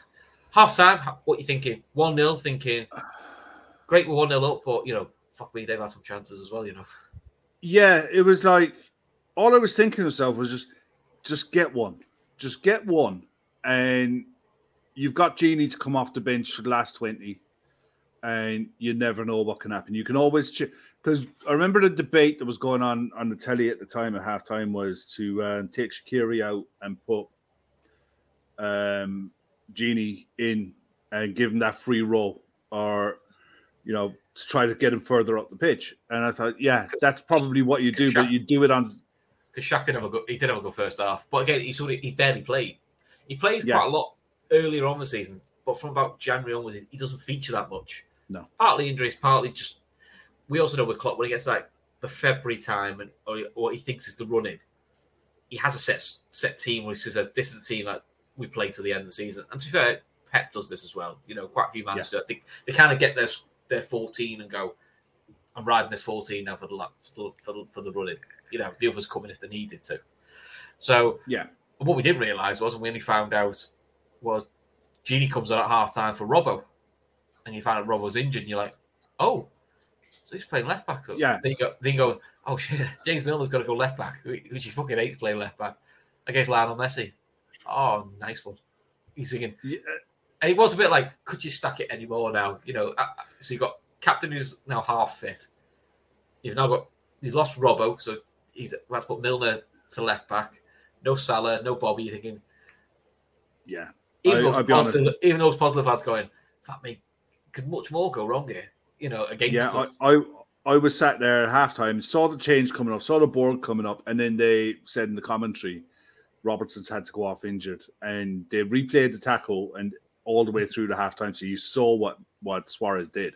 half time, what you thinking? One 0 thinking great, we're one 0 up, but you know, fuck me, they've had some chances as well, you know. Yeah, it was like all I was thinking to myself was just just get one. Just get one. And you've got Gini to come off the bench for the last 20. And you never know what can happen. You can always because I remember the debate that was going on on the telly at the time at halftime was to um, take Shaqiri out and put um, Gini in and give him that free roll, or you know, to try to get him further up the pitch. And I thought, yeah, that's probably what you do, but you do it on because Shaq did have a good, he did have a good first half, but again, he sort of he barely played. He plays Yeah. quite a lot earlier on the season, but from about January onwards, he- doesn't feature that much. No. partly injuries, partly just. We also know with Klopp when he gets like the February time and or, what he thinks is the running, he has a set set team which says this is the team that we play to the end of the season. And to be fair, Pep does this as well. You know, quite a few managers. I think they kind of get their their fourteen and go, I'm riding this 14 now for the lap for the, for the, for the running. You know, the others coming if they needed to. So yeah. what we didn't realise was, and we only found out, was Gini comes on at half time for Robbo, and you find out Robbo's injured, and you're like, oh, so he's playing left back. So Yeah. Then you go, then you go, oh shit, James Milner's got to go left back, which he fucking hates playing left back against Lionel Messi. Oh, nice one. He's thinking, Yeah, and it was a bit like, could you stack it anymore now? You know, uh, so you've got captain who's now half fit. You've now got he's lost Robbo, so he's had to put Milner to left back. No Salah, no Bobby. You're thinking, yeah. even, I- those I'll be honest. positive, even those positive ads going, that may could much more go wrong here. You know, against Yeah, us. I, I I was sat there at halftime, saw the change coming up, saw the board coming up, and then they said in the commentary, Robertson's had to go off injured, and they replayed the tackle and all the way through the halftime, so you saw what what Suarez did.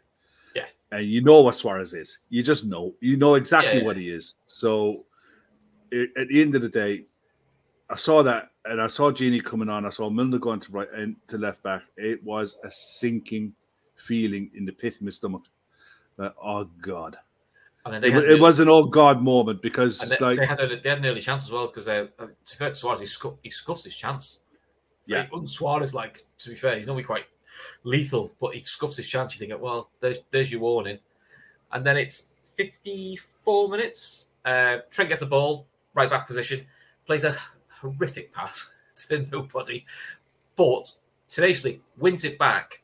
Yeah. and you know what Suarez is. You just know, you know exactly Yeah. what he is. So, i at the end of the day, I saw that, and I saw Gini coming on. I saw Milner going to right and to left back. It was a sinking feeling in the pit of my stomach. That oh god, and then they it, it was an oh god moment because they, like they had a, they had an early chance as well because uh, uh, to fair to Suarez, he, scu- he scuffs his chance. Yeah. Like, Suarez, like to be fair, he's normally quite lethal, but he scuffs his chance. You think, well, there's there's your warning, and then it's 54 minutes. Uh, Trent gets the ball, right back position, plays a horrific pass to nobody, but tenaciously wins it back,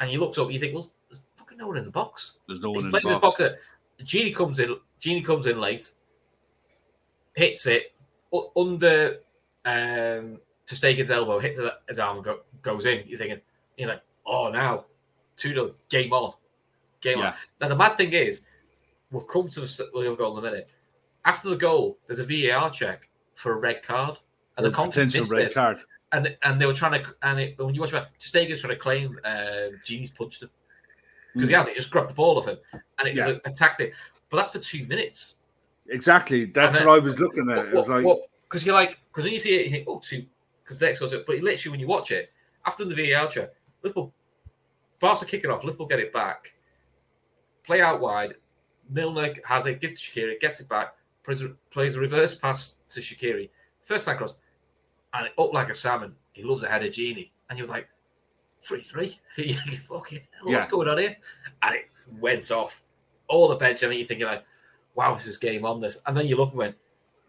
and you look up, you think, well, there's fucking no one in the box. there's no He one in plays the his box. boxer. Gini comes in. Gini comes in late, hits it under um, to Stegen's elbow, hits it- his arm, go, goes in. You're thinking, you're like, oh, now two 0 game on, game on. Now the mad thing is, we'll come to the s- the other goal in a minute. After the goal, there's a VAR check for a red card, and the potential red this. card. And and they were trying to, and it, when you watch it, Stegen's trying to claim uh, Gini's punched him because he Mm. hasn't. He just grabbed the ball off him, and it was Yeah. a, a tactic. But that's for two minutes. Exactly. That's then- what I was looking at. It was like Because you're like, because when you see it, you think, oh, two. Because the next goes, but literally when you watch it after the VAR check, Liverpool, Barca kick it off, Liverpool get it back, play out wide. Milner has it, gives to Shaqiri, gets it back, plays, a- plays a reverse pass to Shaqiri, first time cross, and it up like a salmon. He loves a header, Gini, and you're like, three three. Fucking hell, what's going on here? And it went off all the bench. I mean, you're thinking like, wow, this is game on this, and then you look and went,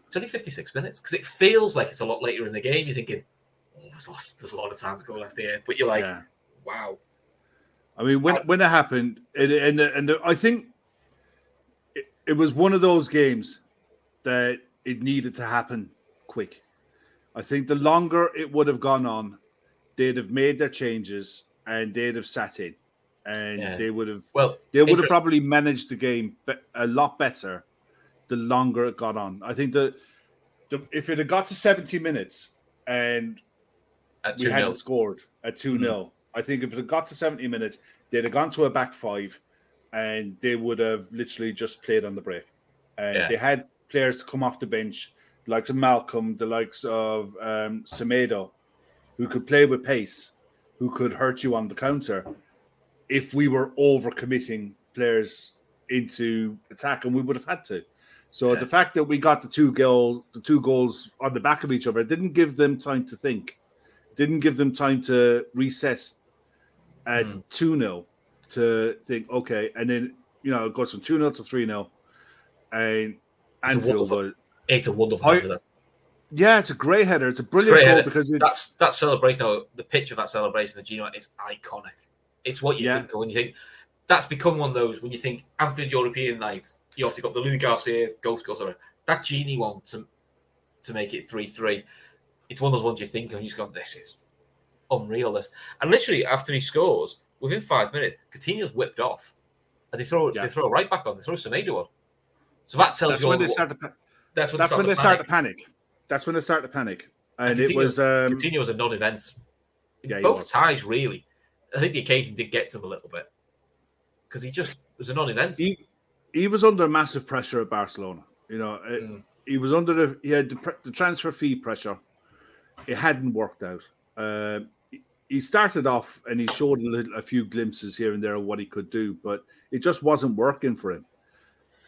it's only 56 minutes because it feels like it's a lot later in the game. You're thinking, oh, there's a lot, there's a lot of time to go left here, but you're like, yeah. wow, I mean, when uh, when it happened, it, and and I think it, it was one of those games that it needed to happen quick. I think the longer it would have gone on, they'd have made their changes and they'd have sat in, and Yeah. they would have well, they would have probably managed the game a lot better the longer it got on. I think that the, if it had got to seventy minutes and at we hadn't 0. scored at 2 0. I think if it had got to 70 minutes, they'd have gone to a back five and they would have literally just played on the break. Uh, Yeah. They had players to come off the bench, the likes of Malcolm, the likes of um, Semedo, who could play with pace, who could hurt you on the counter if we were over committing players into attack, and we would have had to. So Yeah. the fact that we got the two goal, the two goals on the back of each other, didn't give them time to think, didn't give them time to reset at Mm. two 0 to think okay, and then you know it goes from two 0 to three 0 and It's a wonderful- was It's a wonderful header. yeah, it's a great header. It's a brilliant great goal header. because it, That's that celebration. The pitch of that celebration of Gino is iconic. It's what you Yeah. think when you think that's become one of those when you think Anfield European night. You obviously got the Luis Garcia goal. Sorry, that Gini one to to make it three three. It's one of those ones you think and you just go, "This is unreal." This and literally after he scores, within five minutes, Coutinho's whipped off, and they throw Yeah. they throw right back on. They throw Semedo on. So that tells that's you when all they what- start to pa- that's when that's they when they start start to to panic. That's when they start to panic, and And it was um, Coutinho was a non-event. Yeah, both ties, really. I think the occasion did get to him a little bit because he just was a non-event. he he was under massive pressure at Barcelona. You know, it- Mm. he was under the he had the, the transfer fee pressure. It hadn't worked out. Um, he- started off and he showed a, little, a few glimpses here and there of what he could do, but it just wasn't working for him.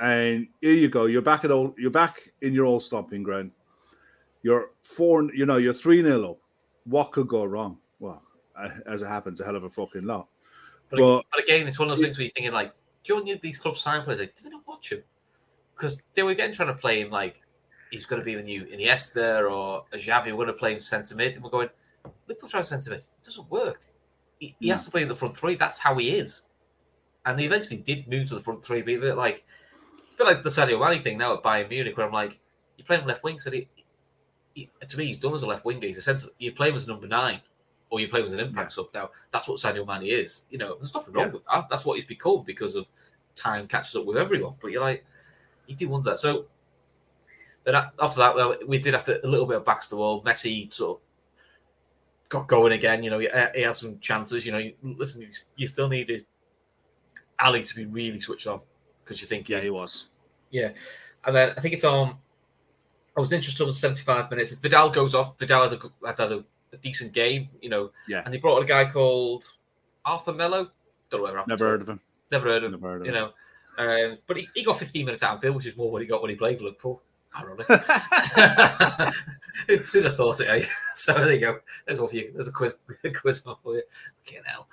And here you go. You're back at old. You're back in your old stomping ground. You're four. You know, you're three nil up. What could go wrong? Well, as it happens, a hell of a fucking lot. But, But- but again, it's one of those things where you're thinking like, do you need these club sign players? Like, do they not watch him? Because they were again trying to play him like he's going to be the new Iniesta or a Xavi. We're going to play him centre mid, and we're going, Liverpool try centre mid. It doesn't work. He, he has hmm. to play in the front three. That's how he is. And he eventually did move to the front three, but like it's a bit like the Sadio Mane thing now at Bayern Munich, where I'm like, you play him left wing, so he, he, to me, he's done as a left winger. He's a centre. You play him as number nine, or you play as an impact sub. Now that's what Sadio Mane is. You know, there's nothing wrong Yeah. with that. That's what he's become because of time catches up with everyone. But you're like, you do wonder that. So then after that, well, we did have to a little bit of backs to the wall. Messi sort of got going again. You know, he, he had some chances. You know, you- listen, you, still needed Ali to be really switched on because you think, Yeah, he was. yeah. And then I think it's on. I was interested in 75 minutes. Vidal goes off. Vidal had a, had a, a decent game, you know. Yeah. And they brought a guy called Arthur Melo. Don't know where Never heard of him. Never heard of him. Never heard of him. You him. know. Um, but he, he got 15 minutes out of field, which is more what he got when he played for Liverpool. Ironic. Who- Who'd have thought it, eh? So there you go. There's one for you. There's a quiz, a quiz for you. Fucking hell.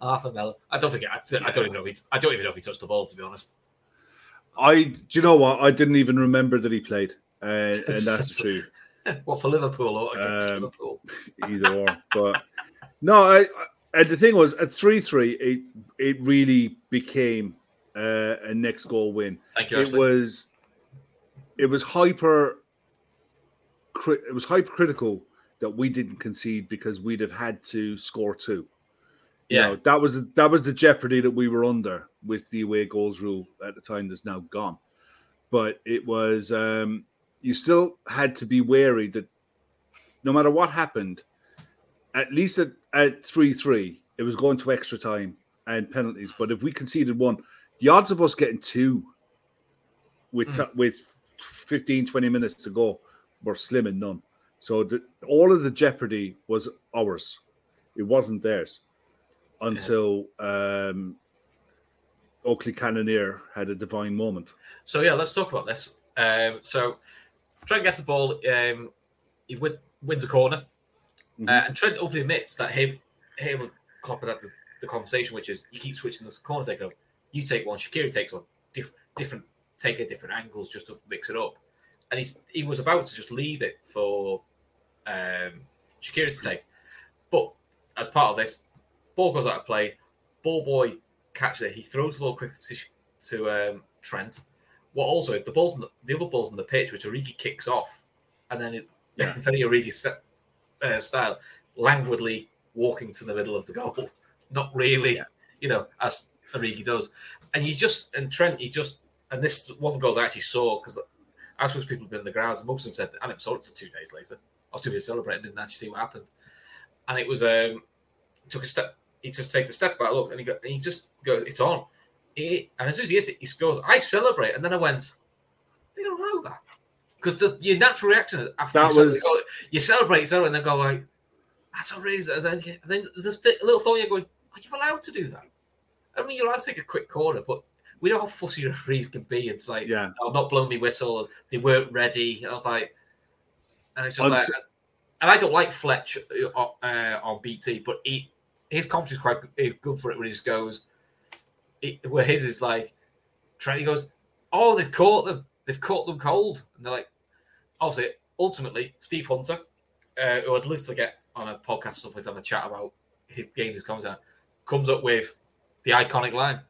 Arthur Melo. I don't think I, I don't even know if he, I don't even know if he touched the ball to be honest. I, do you know what? I didn't even remember that he played, uh, and that's true. What for Liverpool or against Um, Liverpool? Either or, but no, I, I and the thing was at three three, it it really became uh, a next goal win. Thank you. It Ashley. was, it was hyper, it was hypercritical that we didn't concede because we'd have had to score two. You yeah, know, that was that was the jeopardy that we were under with the away goals rule at the time that's now gone. But it was um, you still had to be wary that no matter what happened, at least at, at three three, it was going to extra time and penalties. But if we conceded one, the odds of us getting two with with 15, 20 minutes to go were slim and none. So the, all of the jeopardy was ours. It wasn't theirs until um, Oakley Cannoneer had a divine moment. So yeah, let's talk about this. Um, so Trent gets the ball. Um, he win, wins a corner, Mhm. uh, and Trent openly admits that him, him and Klopp had the, the conversation, which is you keep switching the corner taker. You take one, Shaqiri takes one. Diff, different take at different angles just to mix it up. And he's he was about to just leave it for um, Shaqiri to take, but as part of this, ball goes out of play. Ball boy catches it. He throws the ball quickly to, to um, Trent. What also is the balls the, the other balls on the pitch, which Origi kicks off, and then it, Yeah. very Origi st- uh, style, languidly walking to the middle of the goal, not really, Yeah. you know, as Origi does. And you just and Trent, he just and this one goal I actually saw because I suppose people have been in the grounds. Most of them said I never saw it for two days later. I was too busy celebrating, didn't actually see what happened. And it was um took a step. He just takes a step back, look, and he go, and he just goes, "It's on." He, and as soon as he hits it, he scores. I celebrate, and then I went, they don't know that because the your natural reaction after That you, was- celebrate, you celebrate, you celebrate, and then go like, "That's a then, and then there's a th- little thought you're going, "Are you allowed to do that?" I mean, you're allowed to take a quick corner, but we know how fussy referees can be. It's like, Yeah. I've not blown me whistle. They weren't ready. And I was like, and it's just I'm like, and I don't like Fletch uh, uh, on BT, but he his commentary is quite good, is good for it when he just goes, he, where his is like, Trent, he goes, oh, they've caught them, they've caught them cold, and they're like, obviously, ultimately, Steve Hunter, uh, who I'd love to get on a podcast or something to have a chat about his games, his comments, comes up with the iconic line.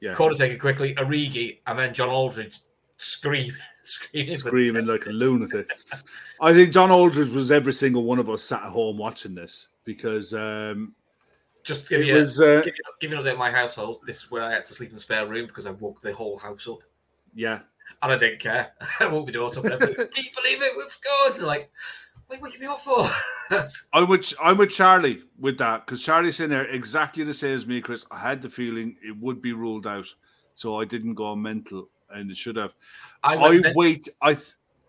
Yeah. Corner taken quickly, Origi, and then John Aldridge scream, screaming, screaming like a lunatic. I think John Aldridge was every single one of us sat at home watching this because um, Just give it you, was a, uh, give, give you an in my household. This is where I had to sleep in the spare room because I woke the whole house up. yeah. And I didn't care. I woke my daughter up. Can you believe it? We've scored. They're like, what are you waking me up for? I'm with I'm with Charlie with that because Charlie's in there exactly the same as me, Chris. I had the feeling it would be ruled out, so I didn't go mental, and it should have. I, men- wait. I th-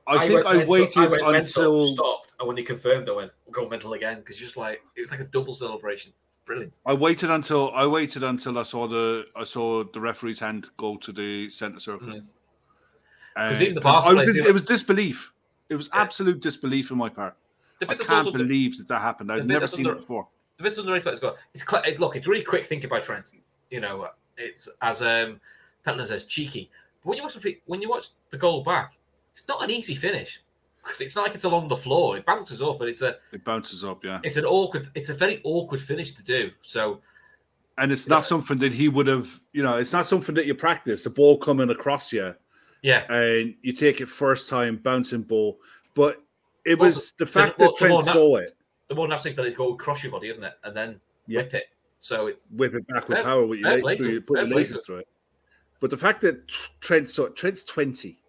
I, think I mental- waited I until stopped, and when he confirmed, I went go mental again because just like it was like a double celebration. Brilliant. I waited until I waited until I saw the I saw the referee's hand go to the center circle. Uh, 'Cause even the I was in- it was disbelief. It was Yeah. absolute disbelief on my part. The I bit that's can't believe that that happened. I've never seen under- it before. the bits underneath that as well. It's look, it's really quick thinking by Trent. You know, it's as um Pentland says, cheeky. But when you watch the when you watch the goal back, it's not an easy finish because it's not like it's along the floor. It bounces up, but it's a It bounces up, yeah. it's an awkward. It's a very awkward finish to do. So And it's not Yeah. something that he would have, you know, it's not something that you practice. The ball coming across you yeah, and you take it first time, bouncing ball. But it was the the fact that the more Trent na- saw it, the more natural thing is that it's go across your body, isn't it? And then Yeah. whip it. So it's whip it back with Fair- power with your, through, you put your play lasers to him. through it. But the fact that Trent saw Trent's 20,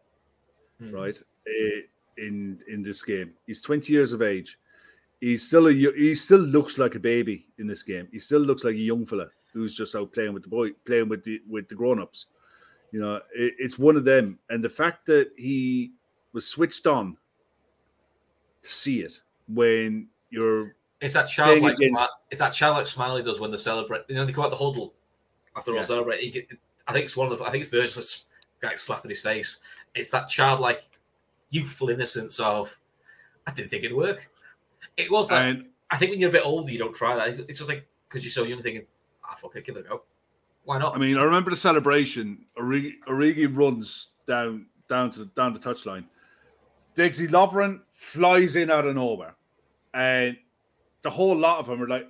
hmm. right, eh, in in this game. He's 20 years of age. He's still a he still looks like a baby in this game. He still looks like a young fella who's just out playing with the boy, playing with the with the grown-ups. You know, it, it's one of them. And the fact that he was switched on to see it when you're It's that childlike. against- smi- It's that childlike smile he does when they celebrate. You know, they come out the huddle after Yeah. all celebrate. He I think it's one of the. I think it's Virgil's guy slapping his face. It's that childlike, youthful innocence of. I didn't think it'd work. It was like and I think when you're a bit older, you don't try that. It's just like because you're so young, thinking, "Ah, fuck it, give it a go. Why not?" I mean, I remember the celebration. Origi, Origi runs down down to down the touchline. Diggsy Lovren flies in out of nowhere, and the whole lot of them are like,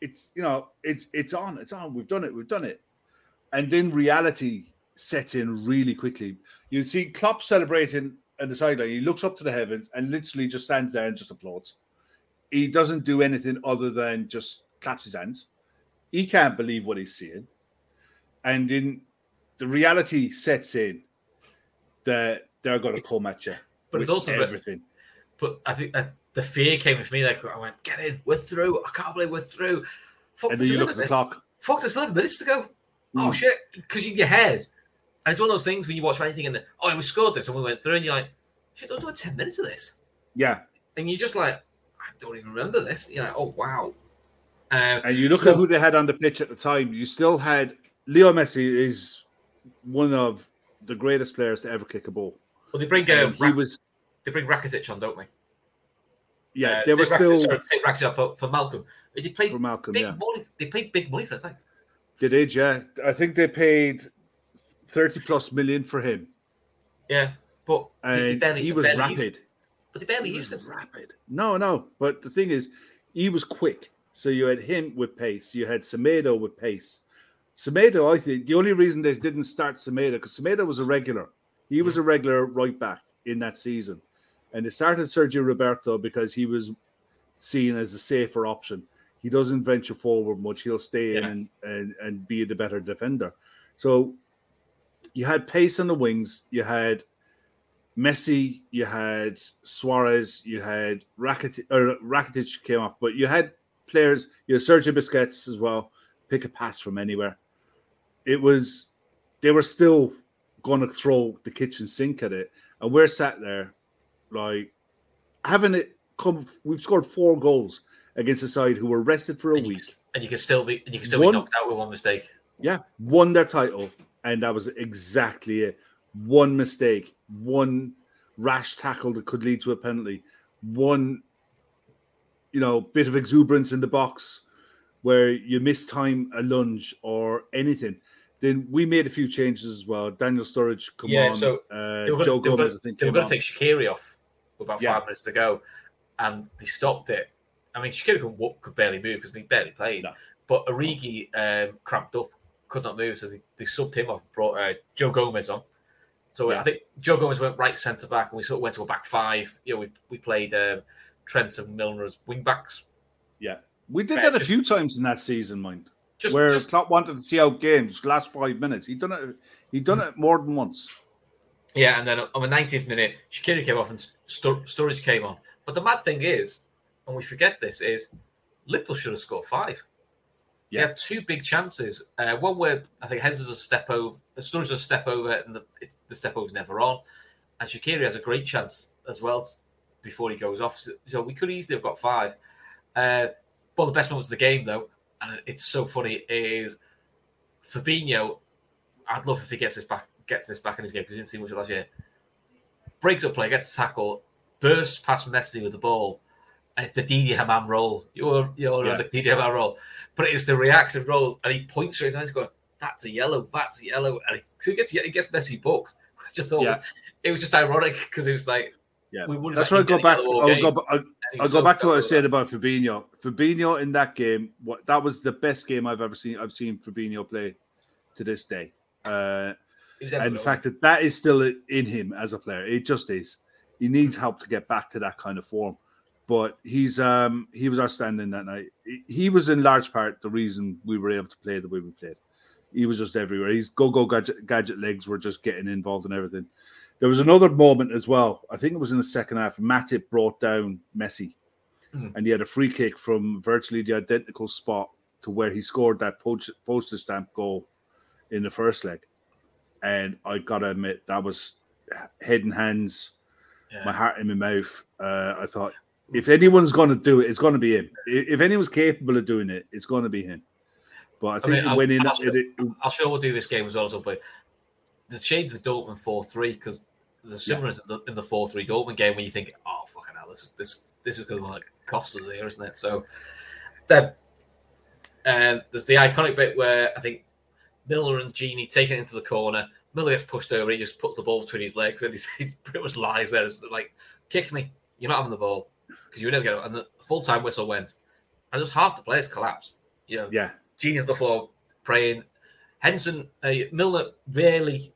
"It's you know, it's it's on, it's on. We've done it, we've done it." And then reality sets in really quickly. You see Klopp celebrating at the sideline. He looks up to the heavens and literally just stands there and just applauds. He doesn't do anything other than just claps his hands. He can't believe what he's seeing and then the reality sets in that they're going to come at you. but it's also everything. But I think that the fear came with me. Like I went, "Get in, we're through. I can't believe we're through." Fuck, And then you look at the clock. Fuck, there's eleven minutes to go. Oh Mm. shit! Because in your head, and it's one of those things when you watch anything and oh, we scored this and we went through, and you're like, shit, don't do ten minutes of this, Yeah, and you're just like, I don't even remember this. You're like, oh wow. Um, and you look So- at who they had on the pitch at the time. You still had Leo Messi is one of the greatest players to ever kick a ball. well, they bring uh, And he Rak- was they bring Rakitic on, don't they? yeah, Uh, they were still sorry, Rakitic for, for Malcolm. They played for Malcolm. big Yeah, money. They paid big money for that thing. they did. Yeah, I think they paid thirty plus million for him, Yeah, but and barely- he was barely used- rapid. but they barely He used him. rapid. No, no. But the thing is, he was quick. So you had him with pace. You had Semedo with pace. Semedo, I think, the only reason they didn't start Semedo because Semedo was a regular. He was a regular right back in that season, and they started Sergio Roberto because he was seen as a safer option. He doesn't venture forward much. He'll stay in and, and and be the better defender. So you had pace on the wings. You had Messi, you had Suarez, you had Rakitic, or Rakitic came off, but you had players, you had Sergio Busquets as well, pick a pass from anywhere. It was, they were still gonna throw the kitchen sink at it, and we're sat there like having it come. We've scored four goals against a side who were rested for a and you, week. can, and you can still be and you can still One- be knocked out with one mistake. Yeah, won their title, and that was exactly it. One mistake, one rash tackle that could lead to a penalty, one, you know, bit of exuberance in the box where you miss time a lunge or anything. Then we made a few changes as well. Daniel Sturridge, come Yeah, on. so uh, They were Joe were Gomez, going, I think. they were going to take Shaqiri off with about Yeah. five minutes to go, and they stopped it. I mean, Shaqiri could, could barely move because he barely played. No. But Origi um, cramped up, could not move, so they, they subbed him off, brought uh, Joe Gomez on. So Yeah. I think Joe Gomez went right centre back, and we sort of went to a back five. You know, we, we played um, Trent and Milner as wing backs. Yeah. We did Yeah, that a just- few times in that season, mind. Just, where just Klopp wanted to see out games last five minutes. He done it. He done it more than once. Yeah, and then on the 90th minute, Shaqiri came off and Stur- Sturridge came on. But the mad thing is, and we forget this, is Liverpool should have scored five. They Yeah. had two big chances. Uh, one where I think Henderson does a step over, Sturridge does a step over, and the, it's, the step over's never on. And Shaqiri has a great chance as well before he goes off. So, so we could easily have got five. Uh, of the best moments of the game, though, and it's so funny, is Fabinho. I'd love if he gets this back, gets this back in his game because he didn't see much of last year. Breaks up play, gets a tackle, bursts past Messi with the ball, and it's the Didi Hamann role. You're you're Yeah. on the Didi Hamann role, but it's the reactive role, and he points straight eyes, going, "That's a yellow, that's a yellow," and he, so he gets he gets Messi booked. Which I thought Yeah. was, it was just ironic because it was like Yeah, We wouldn't that's why I go back. I'll go, I'll, I'll was go so back to what I clever. said about Fabinho. Fabinho in that game, what that was the best game I've ever seen. I've seen Fabinho play to this day, uh, and the fact that that is still in him as a player, it just is. He needs help to get back to that kind of form, but he's um he was outstanding that night. He- was in large part the reason we were able to play the way we played. He was just everywhere. He's go go gadget gadget legs were just getting involved in everything. There was another moment as well. I think it was in the second half. Matip brought down Messi, Mhm. and he had a free kick from virtually the identical spot to where he scored that poach, postage stamp goal in the first leg. And I gotta admit, that was head and hands, Yeah. my heart in my mouth. Uh, I thought, if anyone's going to do it, it's going to be him. If anyone's capable of doing it, it's going to be him. But I think mean, it went in. I'll- it- I'm sure we'll do this game as well some point. The shades of Dortmund four three because there's a similar in the, in the four three Dortmund game when you think, oh fucking hell, this is this this is going to like cost us here, isn't it? So then um, there's the iconic bit where I think Milner and Gini take it into the corner. Milner gets pushed over. He just puts the ball between his legs and he's, he pretty much lies there. Like, kick me. You're not having the ball because you would never get it. And the full time whistle went, and just half the players collapsed. You know, yeah, Genius on the floor praying. Henson uh, Milner really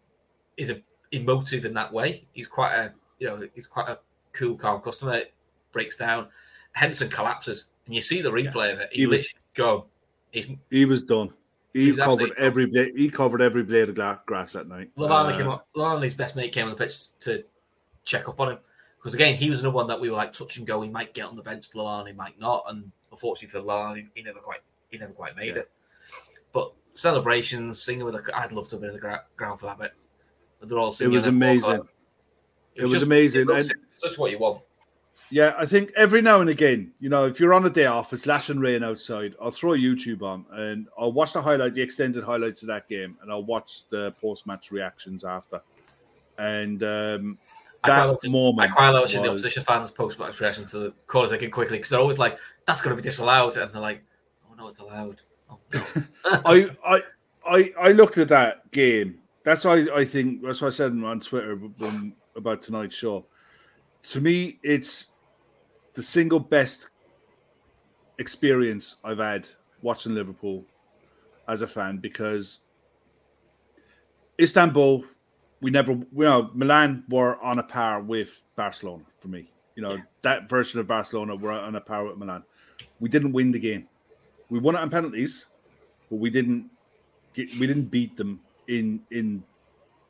is a, emotive in that way. He's quite a you know he's quite a cool, calm customer. Breaks down. Henson collapses, and you see the replay of it. He, He was- literally go. He's he was done. He, He was covered every blade. He covered every blade of grass that night. Lallana Uh, came up. Best mate came on the pitch to check up on him because again he was another one that we were like touch and go. He might get on the bench. Lallana might not, and unfortunately for Lallana, he never quite he never quite made Yeah. it. But celebrations, singing with a, I'd love to have been in the ground for that bit. But they're all singing. It was and everyone- amazing. It was just- amazing, it such what you want. Yeah, I think every now and again, you know, if you're on a day off, it's lashing rain outside, I'll throw YouTube on and I'll watch the highlight, the extended highlights of that game, and I'll watch the post match reactions after. And um, that like it. I moment, quite like watching the opposition fans post match reaction to the corners again quickly because they're always like, "That's going to be disallowed," and they're like, "Oh no, it's allowed." Oh, no. I, I, I, I looked at that game. That's why I think that's what I said on Twitter about tonight's show. To me, it's the single best experience I've had watching Liverpool as a fan because Istanbul, we never, you know, Milan were on a par with Barcelona for me. You know, Yeah. that version of Barcelona were on a par with Milan. We didn't win the game. We won it on penalties, but we didn't get, we didn't beat them in in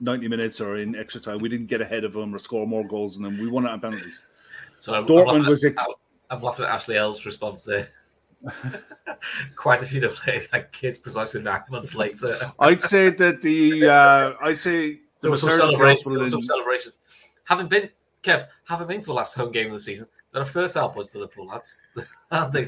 90 minutes or in extra time. We didn't get ahead of them or score more goals than them. We won it on penalties. So I'm, Dortmund I'm laughing was at, I'm laughing at Ashley L's response there. Quite a few of the players had kids precisely nine months later. I'd say that the uh, I'd say there were some celebrations. There were some in- celebrations. Having been, Kev, having been to the last home game of the season, they're a first out bunch to Liverpool lads. And they,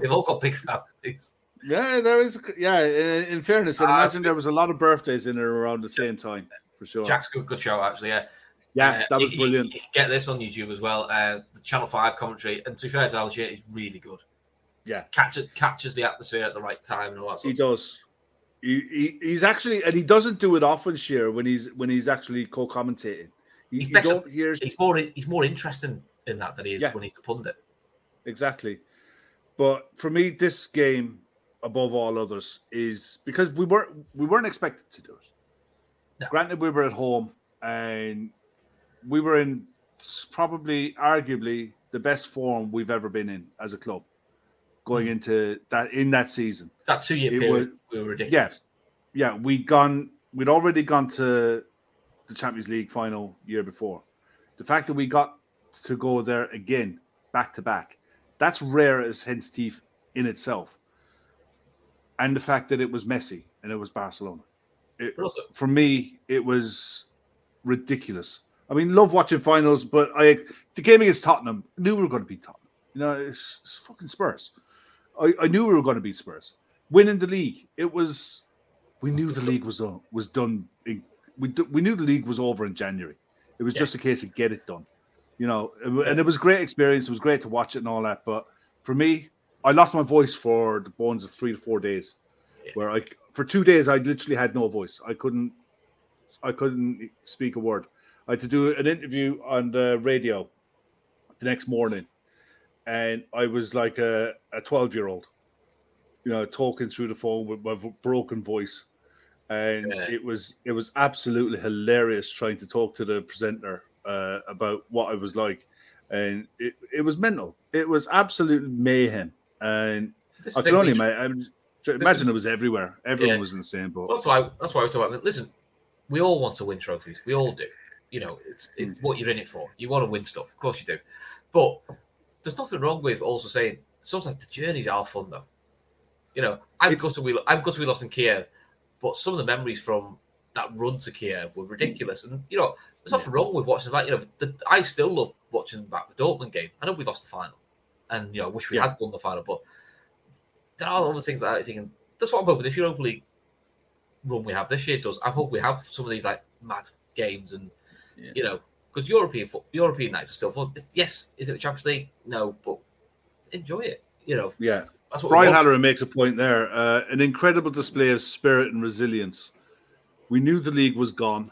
they've all got big families. Yeah, there is. Yeah, in, in fairness, I Ah, imagine there was a lot of birthdays in and around the same time for sure. Jack's good, good show actually. Yeah, yeah, Uh, that was you- brilliant. You, you get this on YouTube as well. Uh, the Channel Five commentary, and to be fair to Algier, is really good. Yeah. catches catches the atmosphere at the right time and all that. He of does. He, he he's actually, and he doesn't do it often, Sheer, when he's when he's actually co-commentating. You, He's you don't hear He's more he's more interesting in that than he is Yeah. when he's a pundit. exactly. But for me, this game, above all others, is because we weren't we weren't expected to do it. No. Granted, we were at home and we were in probably, arguably, the best form we've ever been in as a club, going hmm. into that in that season. That two year period, was- we were ridiculous. yeah, we'd gone, we'd already gone to the Champions League final year before. The fact that we got to go there again, back to back, that's rare as hen's teeth in itself. And the fact that it was Messi and it was Barcelona. It, also, for me, it was ridiculous. I mean, love watching finals, but I the game against Tottenham knew we were going to beat Tottenham. You know, it's, it's fucking Spurs. I, I knew we were going to beat Spurs. Winning the league, it was. We knew the league was done. Was done. In, we we knew the league was over in January. It was Yeah. just a case of get it done. You know, and it was a great experience. It was great to watch it and all that. But for me, I lost my voice for the bones of three to four days, Yeah. where I for two days I literally had no voice. I couldn't I couldn't speak a word. I had to do an interview on the radio the next morning, and I was like a, a 12 year old, you know, talking through the phone with my broken voice. And Yeah. it was it was absolutely hilarious trying to talk to the presenter uh, about what I was like, and it, it was mental. It was absolute mayhem, and this I can only imagine. Imagine is- it was everywhere. Everyone Yeah. was in the same boat. That's why. That's why I was talking about. Listen, we all want to win trophies. We all do. You know, it's it's what you're in it for. You want to win stuff, of course you do. But there's nothing wrong with also saying sometimes the journeys are fun though. You know, I'm It's- gutted we I'm gutted we lost in Kiev, but some of the memories from that run to Kiev were ridiculous. And you know, there's nothing wrong with watching that. You know, the, I still love watching back the Dortmund game. I know we lost the final, and you know, I wish we Yeah. had won the final, but there are other things that I think. That's what I'm hoping. This Europa League run we have this year does. I hope we have some of these like mad games and Yeah. you know because European foot, European nights are still fun. It's, yes, is it the Champions League? No, but enjoy it. You know Yeah. that's what Brian. Halloran makes a point there. Uh, an incredible display of spirit and resilience. We knew the league was gone.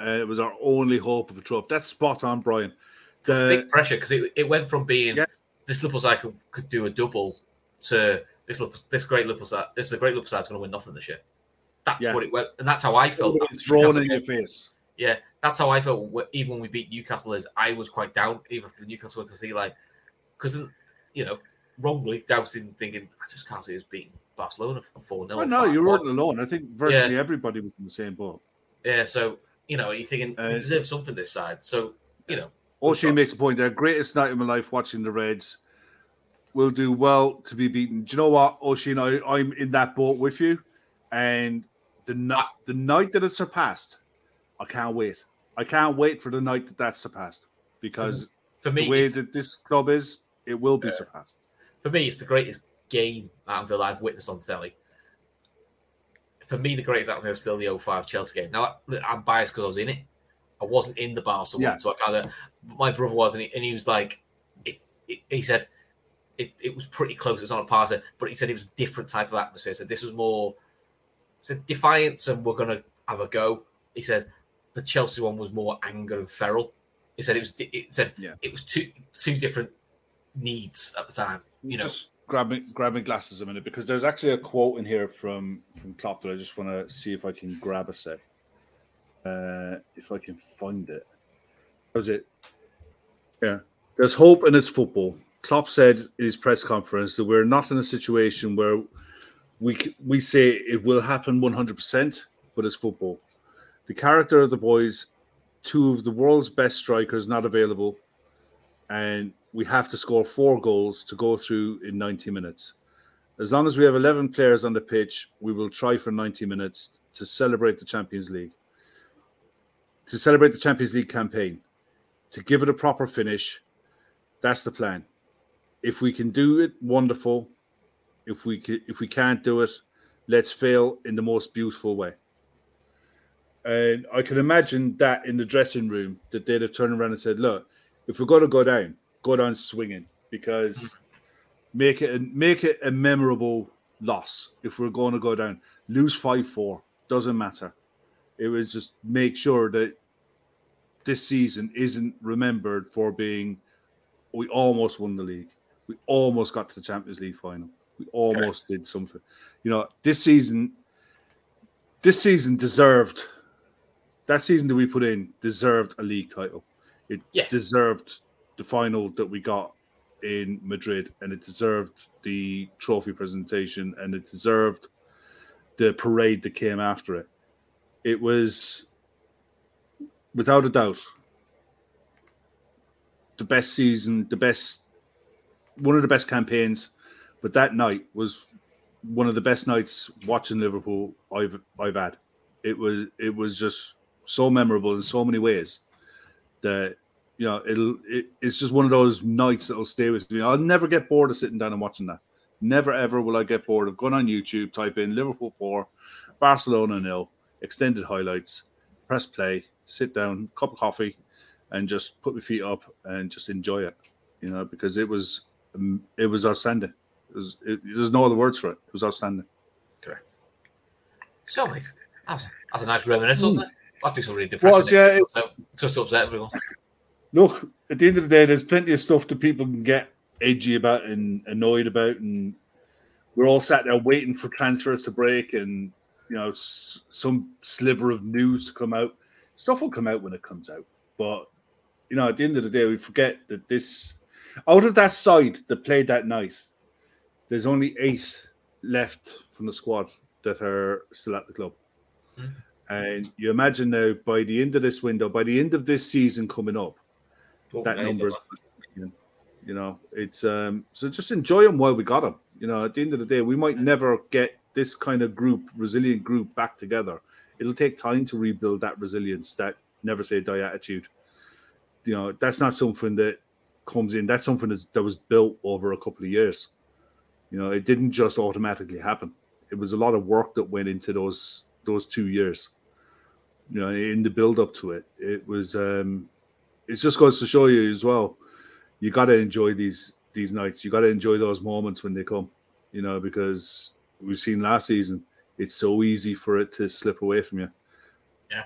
Uh, it was our only hope of a trophy. That's spot on, Brian. The, big pressure because it, it went from being Yeah. this Liverpool side could, could do a double to this this great Liverpool side. This is a great Liverpool side's going to win nothing this year. That's Yeah. what it went, and that's how I felt. thrown in your face. Yeah, that's how I felt. Even when we beat Newcastle, is I was quite down even for the Newcastle because he like because you know wrongly doubting, thinking I just can't see us beating Barcelona for four 0 Oh, no, you weren't alone. I think virtually everybody was in the same boat. Yeah, so you know you're thinking Uh, we deserve something this side. So you know O'Shea makes a point there. Greatest night of my life watching the Reds. Will do well to be beaten. Do you know what, O'Shea? I, I'm in that boat with you. And the night, the night that it surpassed, I can't wait. I can't wait for the night that that's surpassed because for me, the way that this club is, it will be Yeah. surpassed. for me, it's the greatest game at Anfield I've witnessed on telly. For me, the greatest at Anfield is still the 05 Chelsea game. Now, I- I'm biased because I was in it. I wasn't in the Barca Yeah. one, so I kind of. My brother was, and he, and he was like, it, it, he said, it, it was pretty close. It was on a par, but he said it was a different type of atmosphere. He said this was more, he said defiance, and we're gonna have a go. He said the Chelsea one was more anger and feral. He said it was. It said Yeah. it was two two different needs at the time. You know, just grab me, glasses a minute because there's actually a quote in here from from Klopp that I just want to see if I can grab a sec. Uh, if I can find it. How's it? Yeah. There's hope in his football. Klopp said in his press conference that we're not in a situation where we we say it will happen 100%, but it's football. The character of the boys, two of the world's best strikers not available, and we have to score four goals to go through in 90 minutes. As long as we have 11 players on the pitch, we will try for 90 minutes to celebrate the Champions League. to celebrate the Champions League campaign, to give it a proper finish. That's the plan. If we can do it, wonderful. If we can, if we can't do it, let's fail in the most beautiful way. And I can imagine that in the dressing room that they'd have turned around and said, "Look, if we're going to go down, go down swinging because make it a, make it a memorable loss. If we're going to go down, lose five four doesn't matter. It was just make sure that this season isn't remembered for being we almost won the league, we almost got to the Champions League final, we almost did something. You know, this season, this season deserved that season that we put in deserved a league title. It Yes. deserved the final that we got in Madrid, and it deserved the trophy presentation, and it deserved the parade that came after it. It was, without a doubt, the best season, the best, one of the best campaigns. But that night was one of the best nights watching Liverpool I've I've had. It was it was just so memorable in so many ways that you know it'll it, it's just one of those nights that'll stay with me. I'll never get bored of sitting down and watching that. Never ever will I get bored of going on YouTube, type in Liverpool four, Barcelona nil, extended highlights, press play, sit down, cup of coffee, and just put my feet up and just enjoy it. You know, because it was um, it was outstanding. It was it, there's no other words for it. It was outstanding. Correct. So, mate, that's, that's a nice reminiscence, wasn't it? I'll do something really depressing. Was, yeah, week, so, just upset everyone. look, at the end of the day, there's plenty of stuff that people can get edgy about and annoyed about, and we're all sat there waiting for transfers to break and you know s- some sliver of news to come out. Stuff will come out when it comes out, but you know, at the end of the day, we forget that this out of that side that played that night, there's only eight left from the squad that are still at the club. Mhm. And you imagine now by the end of this window, by the end of this season coming up, that number is you know it's um so just enjoy them while we got them you know at the end of the day we might never get this kind of group resilient group back together. It'll take time to rebuild that resilience that never say die attitude. You know that's not something that comes in. That's something that's, that was built over a couple of years. You know it didn't just automatically happen. It was a lot of work that went into those those two years you know in the build up to it it was um it just goes to show you as well you got to enjoy these these nights. You got to enjoy those moments when they come, you know, because we've seen last season it's so easy for it to slip away from you. Yeah.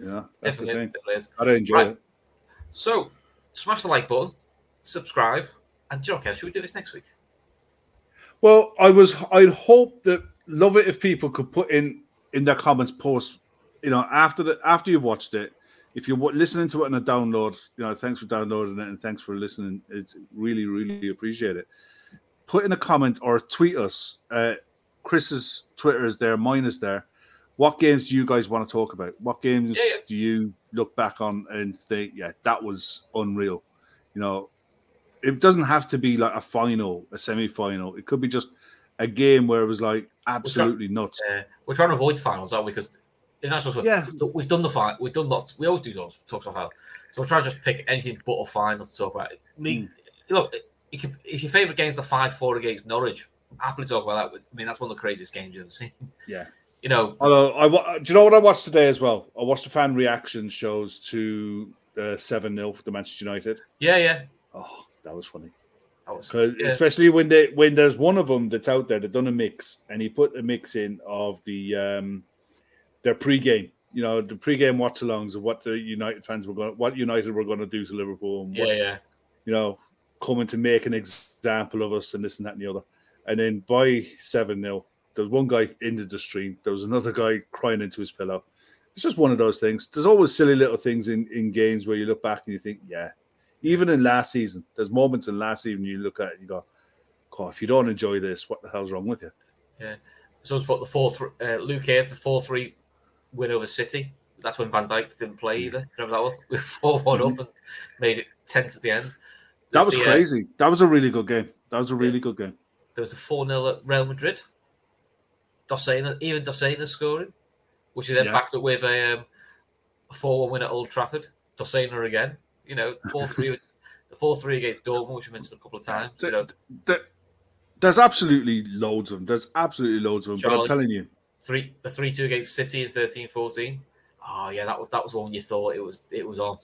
Yeah, that's Definitely the thing. Got to enjoy Right. it. So, smash the like button, subscribe, and do you know, okay, should we do this next week? Well, I was I'd hope that love it if people could put in in their comments post, you know, after the after you've watched it, if you're listening to it on a download, you know, thanks for downloading it and thanks for listening. It's really really appreciate it. Put in a comment or tweet us. Uh, Chris's Twitter is there, mine is there. What games do you guys want to talk about? What games Yeah, do you look back on and think, yeah, that was unreal? You know, it doesn't have to be like a final, a semi-final. It could be just a game where it was like absolutely nuts. Uh, we're trying to avoid finals, aren't we? Because in that sort Yeah. we've done the final. We've done lots. We always do those talks about final. So we're trying to just pick anything but a final to talk about. Me, look, it if your favourite game's the five four against Norwich, happily talk about that. I mean, that's one of the craziest games you've ever seen. Yeah. You know, Although I, do you know what I watched today as well? I watched the fan reaction shows to the seven 0 for the Manchester United. yeah, yeah. Oh, that was funny. 'Cause yeah. Especially when they when there's one of them that's out there that done a mix, and he put a mix in of the um their pre-game. You know, the pre-game watch-alongs of what the United fans were going, what United were going to do to Liverpool, and what yeah, yeah. you know, coming to make an example of us and this and that and the other. And then by 7 0, there was one guy into the stream, there was another guy crying into his pillow. It's just one of those things. There's always silly little things in, in games where you look back and you think, yeah, even in last season, there's moments in last season you look at it and you go, God, if you don't enjoy this, what the hell's wrong with you? Yeah. Someone's put the four three. Uh, Luke here, the four three win over City. That's when Van Dijk didn't play either. Remember that one? We four one up and made it tense at the end. That was the, uh, crazy. that was a really good game. That was a really good game. There was the 4 0 at Real Madrid. Dossena, even Dossena scoring, which he then Yeah. backed up with a um, four-one win at Old Trafford. Dossena again. You know, four-three. the four-three against Dortmund, which we mentioned a couple of times. You know, The- there's absolutely loads of them. There's absolutely loads of them. But I'm telling you, three the three-two against City in 13-14. Oh ah, yeah, that was that was one you thought it was it was on.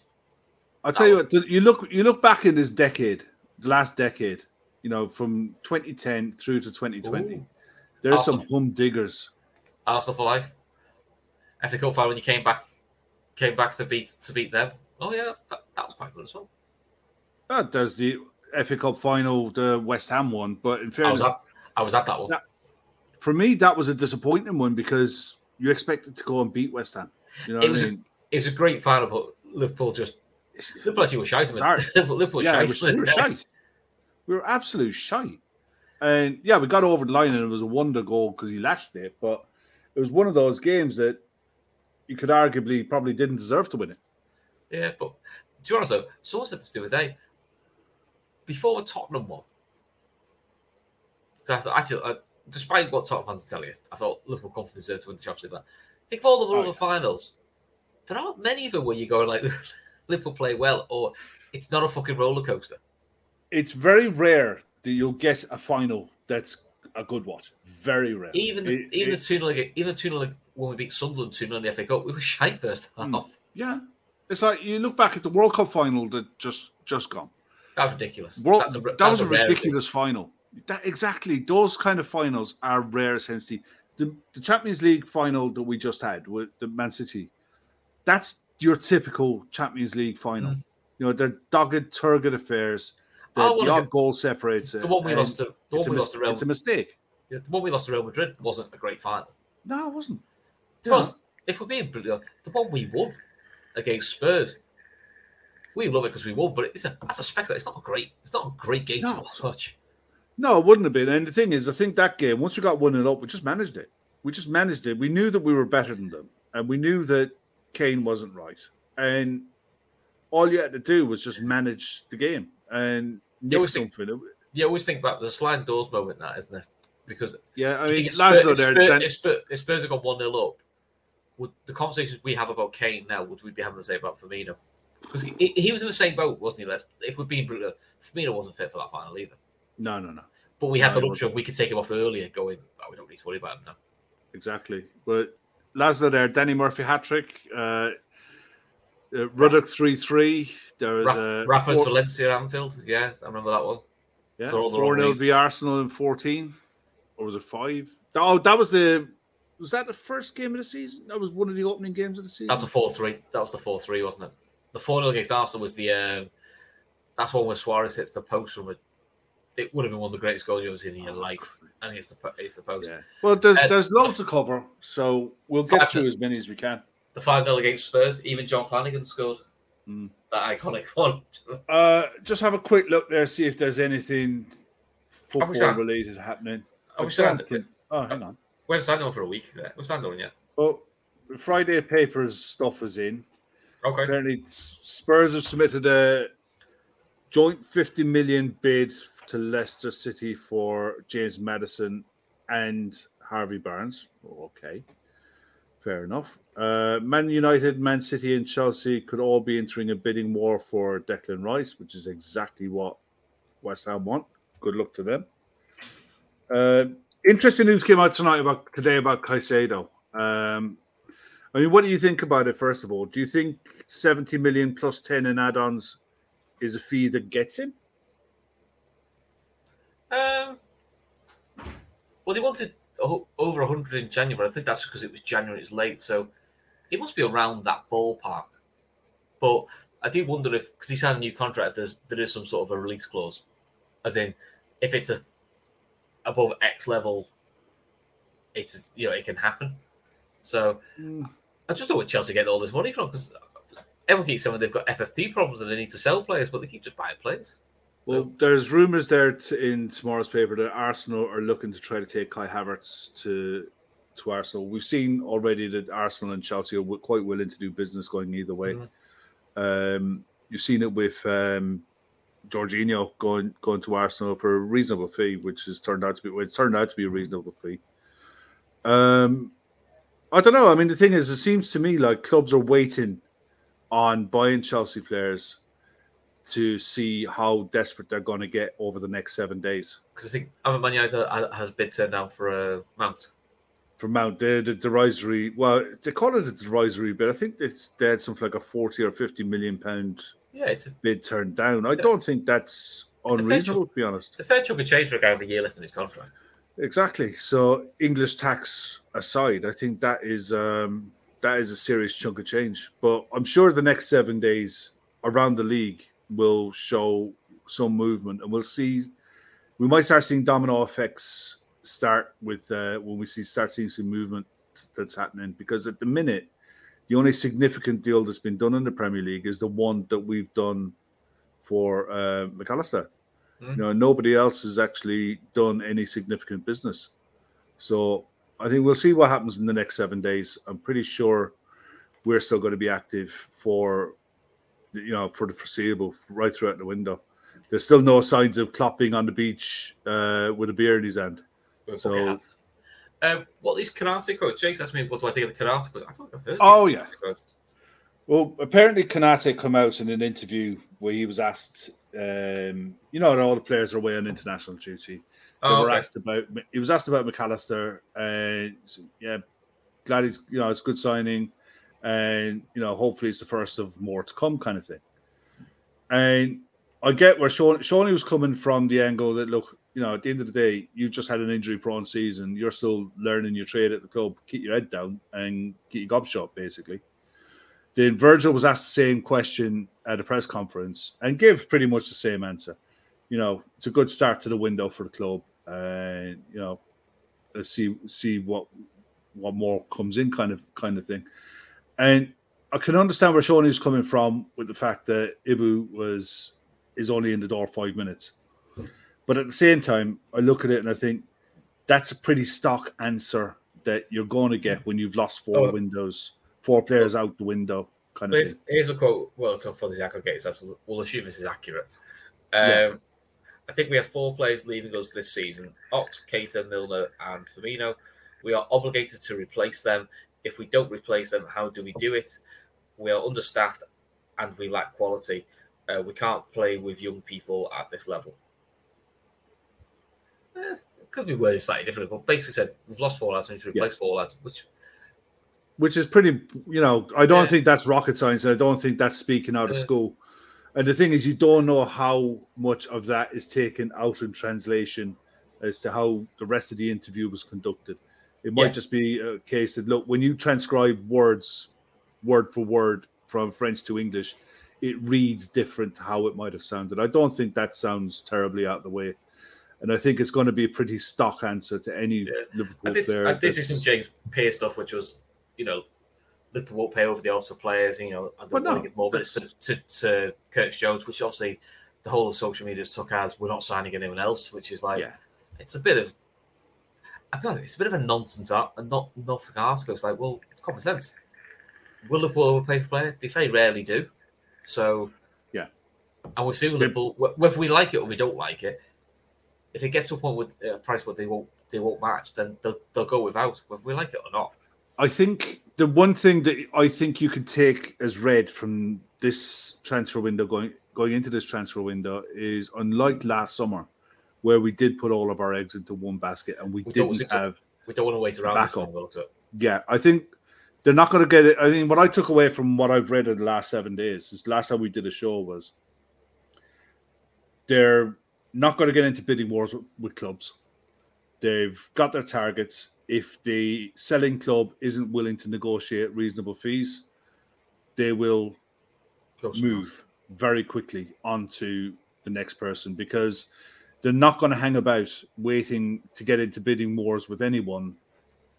I'll tell you what. You look, you look back in this decade, the last decade. You know, from 2010 through to 2020. Ooh. There's some Arsenal. humdiggers. Arsenal for life. FA Cup final when you came back came back to beat to beat them. Oh yeah, that, that was quite good as well. That there's the FA Cup final, the West Ham one. But in I fairness, was at I was at that one. Yeah. for me, that was a disappointing one because you expected to go and beat West Ham. You know It was I a- mean? It was a great final, but Liverpool just Liverpool actually were shite. Liverpool, Liverpool yeah, was, we were shite. We were absolute shite. And yeah, we got over the line and it was a wonder goal because he lashed it. But it was one of those games that you could arguably probably didn't deserve to win it. Yeah, but to be honest though, someone said this the other day. Before Tottenham won, 'cause I thought, actually, uh, despite what Tottenham fans tell you, I thought Liverpool comfortably deserved to win the Champions League. But think of all the Oh, other yeah. finals. There aren't many of them where you go like Liverpool play well, or it's not a fucking roller coaster. It's very rare that you'll get a final that's a good watch. Very rare. Even It- even it- the two 0 even the two 0 when we beat Sunderland two 0 in the FA Cup, we were shite first half. Hmm. yeah, it's like you look back at the World Cup final that just just gone. That was ridiculous. World, that's a, that that's was a, ridiculous final. That exactly those kind of finals are rare hence the, the Champions League final that we just had with the Man City. That's your typical Champions League final. Mm. You know, they're dogged, turgid affairs. The, Oh, well, the odd goal separates it. The one we lost to the one we lost to Real, it's a mistake. yeah, the one we lost to Real Madrid wasn't a great final. No, it wasn't. Because if we're being brutal, the one we won against Spurs, we love it because we won, but it's a that's a spectacle. It's not a great. It's not a great game No. to watch. No, it wouldn't have been. And the thing is, I think that game, once we got one it up, we just managed it. We just managed it. We knew that we were better than them, and we knew that Kane wasn't right. And all you had to do was just manage the game and nick always think- something. You always think about the sliding doors moment that isn't it? Because Yeah, I I mean, if, Spurs, if, there. Spurs, if, Spurs, if Spurs have got one 0 up, would the conversations we have about Kane now would we be having the same about Firmino? Because he, he was in the same boat, wasn't he? Les? If we're being brutal, Firmino wasn't fit for that final either. no, no, no, But we had No, the luxury of we could take him off earlier, going, oh, we don't need to worry about him now. exactly. But Laszlo there, Danny Murphy hat trick. Uh, uh, Ruddock three three. There was Raf- a Rafa four- Anfield, yeah, I remember that one. yeah, for all the four wrong 0 reasons. v Arsenal in fourteen, or was it five? Oh, that was the. Was that the first game of the season? That was one of the opening games of the season. That's a four three. That was the four three, wasn't it? The four 0 against Arsenal was the. Um, that's one where Suarez hits the post from a. It would have been one of the greatest goals you've ever seen in your life, and it's the po- it's the post. Yeah. Well, there's Uh, there's loads to cover, so we'll get through as many as we can. The five 0 against Spurs, even Jon Flanagan scored Mm. that iconic one. Uh, just have a quick look there, see if there's anything wish football I- related happening. I wish I I had- Oh, hang on. Haven't signed on for a week. There. We've signed on yet. Oh, Friday papers stuff is in. Okay. Apparently, Spurs have submitted a joint 50 million bid to Leicester City for James Maddison and Harvey Barnes. Okay, fair enough. Uh, Man United, Man City, and Chelsea could all be entering a bidding war for Declan Rice, which is exactly what West Ham want. Good luck to them. Uh, interesting news came out tonight about today about Caicedo. Um, I mean, what do you think about it? First of all, do you think seventy million plus ten in add-ons is a fee that gets him? Um. Well, they wanted over 100 in January. I think that's because it was January. It's late, so it must be around that ballpark. But I do wonder if because he signed a new contract, there's there is some sort of a release clause, as in if it's a above X level, it's you know it can happen. So I just don't know where Chelsea get all this money from because everyone keeps saying they've got FFP problems and they need to sell players, but they keep just buying players. Well, there's rumours there t- in tomorrow's paper that Arsenal are looking to try to take Kai Havertz to to Arsenal. We've seen already that Arsenal and Chelsea are w- quite willing to do business going either way. Mhm. Um, you've seen it with um, Jorginho going going to Arsenal for a reasonable fee, which has turned out to be well, it turned out to be a reasonable fee. Um, I don't know. I mean, the thing is, it seems to me like clubs are waiting on buying Chelsea players to see how desperate they're going to get over the next seven days. Because I think Man United has bid turned down for a uh, Mount. For Mount, the, the derisory, well, they call it a derisory bid. I think it's they had something like a 40 or 50 million pound yeah, it's a, bid turned down. I don't think that's unreasonable, to be honest. It's a fair chunk of change for a guy with a year left in his contract. Exactly. So English tax aside, I think that is um, that is a serious chunk of change. But I'm sure the next seven days around the league will show some movement, and we'll see. We might start seeing domino effects start with uh, when we see start seeing some movement that's happening. Because at the minute, the only significant deal that's been done in the Premier League is the one that we've done for uh, Mac Allister. Mm-hmm. You know, nobody else has actually done any significant business. So I think we'll see what happens in the next seven days. I'm pretty sure we're still going to be active for you know for the foreseeable right throughout the window. There's still no signs of clopping on the beach uh, with a beer in his hand. So, um, what these Konate quotes? Jake's asked me, what do I think of the Konate quotes? I don't I've heard. Oh yeah. Well, apparently Konate come out in an interview where he was asked, um, you know, all the players are away on international duty. Oh, were okay. asked about he was asked about Mac Allister, and yeah, glad he's you know it's good signing, and you know hopefully it's the first of more to come kind of thing. And I get where Sean Shawnee was coming from the angle that look, you know, at the end of the day, you've just had an injury prone season. You're still learning your trade at the club. Keep your head down and get your gob shot, basically. Then Virgil was asked the same question at a press conference and gave pretty much the same answer. You know, it's a good start to the window for the club, and you know, let's see see what what more comes in, kind of kind of thing. And I can understand where Shawnee was coming from with the fact that Ibou was is only in the door five minutes. But at the same time, I look at it and I think that's a pretty stock answer that you're going to get when you've lost four oh. windows four players out the window. Kind of. Here's, here's, a quote. Well, it's not funny aggregates. That's we'll assume this is accurate. Um, yeah. I think we have four players leaving us this season: Ox, Keita, Milner, and Firmino. We are obligated to replace them. If we don't replace them, how do we do it? We are understaffed and we lack quality. Uh, we can't play with young people at this level. Eh, it could be worded slightly different, but basically said we've lost four lads, we need to replace yeah. four lads, which which is pretty, you know, I don't yeah. think that's rocket science. I don't think that's speaking out of yeah. school. And the thing is, you don't know how much of that is taken out in translation as to how the rest of the interview was conducted. It might just be a case that, look, when you transcribe words word for word from French to English, it reads different to how it might have sounded. I don't think that sounds terribly out of the way. And I think it's going to be a pretty stock answer to any yeah. Liverpool this, player. Isn't James Pearce stuff, which was you know, Liverpool won't pay over the odds of players, you know, and they well, want to give more minutes to, to, to Curtis Jones, which obviously the whole of social media took as we're not signing anyone else, which is like, yeah. it's a bit of, it's a bit of a nonsense art and not nothing article. It's like, well, it's common sense. Will Liverpool overpay for player? They very rarely do. So, yeah. And we see Liverpool, whether we like it or we don't like it, if it gets to a point with a price where they won't they won't match, then they'll, they'll go without, whether we like it or not. I think the one thing that I think you could take as read from this transfer window going going into this transfer window is unlike last summer, where we did put all of our eggs into one basket and we, we didn't have. We don't want to wait around. Backup. Yeah, I think they're not going to get it. I think what I took away from what I've read in the last seven days is last time we did a show was they're not going to get into bidding wars with, with clubs. They've got their targets if the selling club isn't willing to negotiate reasonable fees, they will move very quickly onto the next person because they're not going to hang about waiting to get into bidding wars with anyone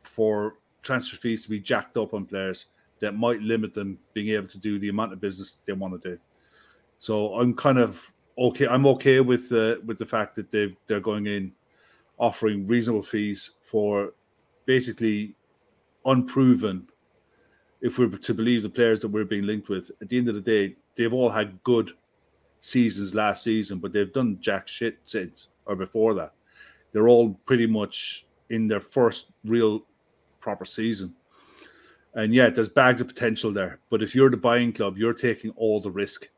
for transfer fees to be jacked up on players that might limit them being able to do the amount of business they want to do. So I'm kind of okay. I'm okay with the with the fact that they they're going in offering reasonable fees for basically unproven. If we're to believe the players that we're being linked with, at the end of the day, they've all had good seasons last season, but they've done jack shit since or before that. They're all pretty much in their first real proper season. And yeah, there's bags of potential there. But if you're the buying club, you're taking all the risk.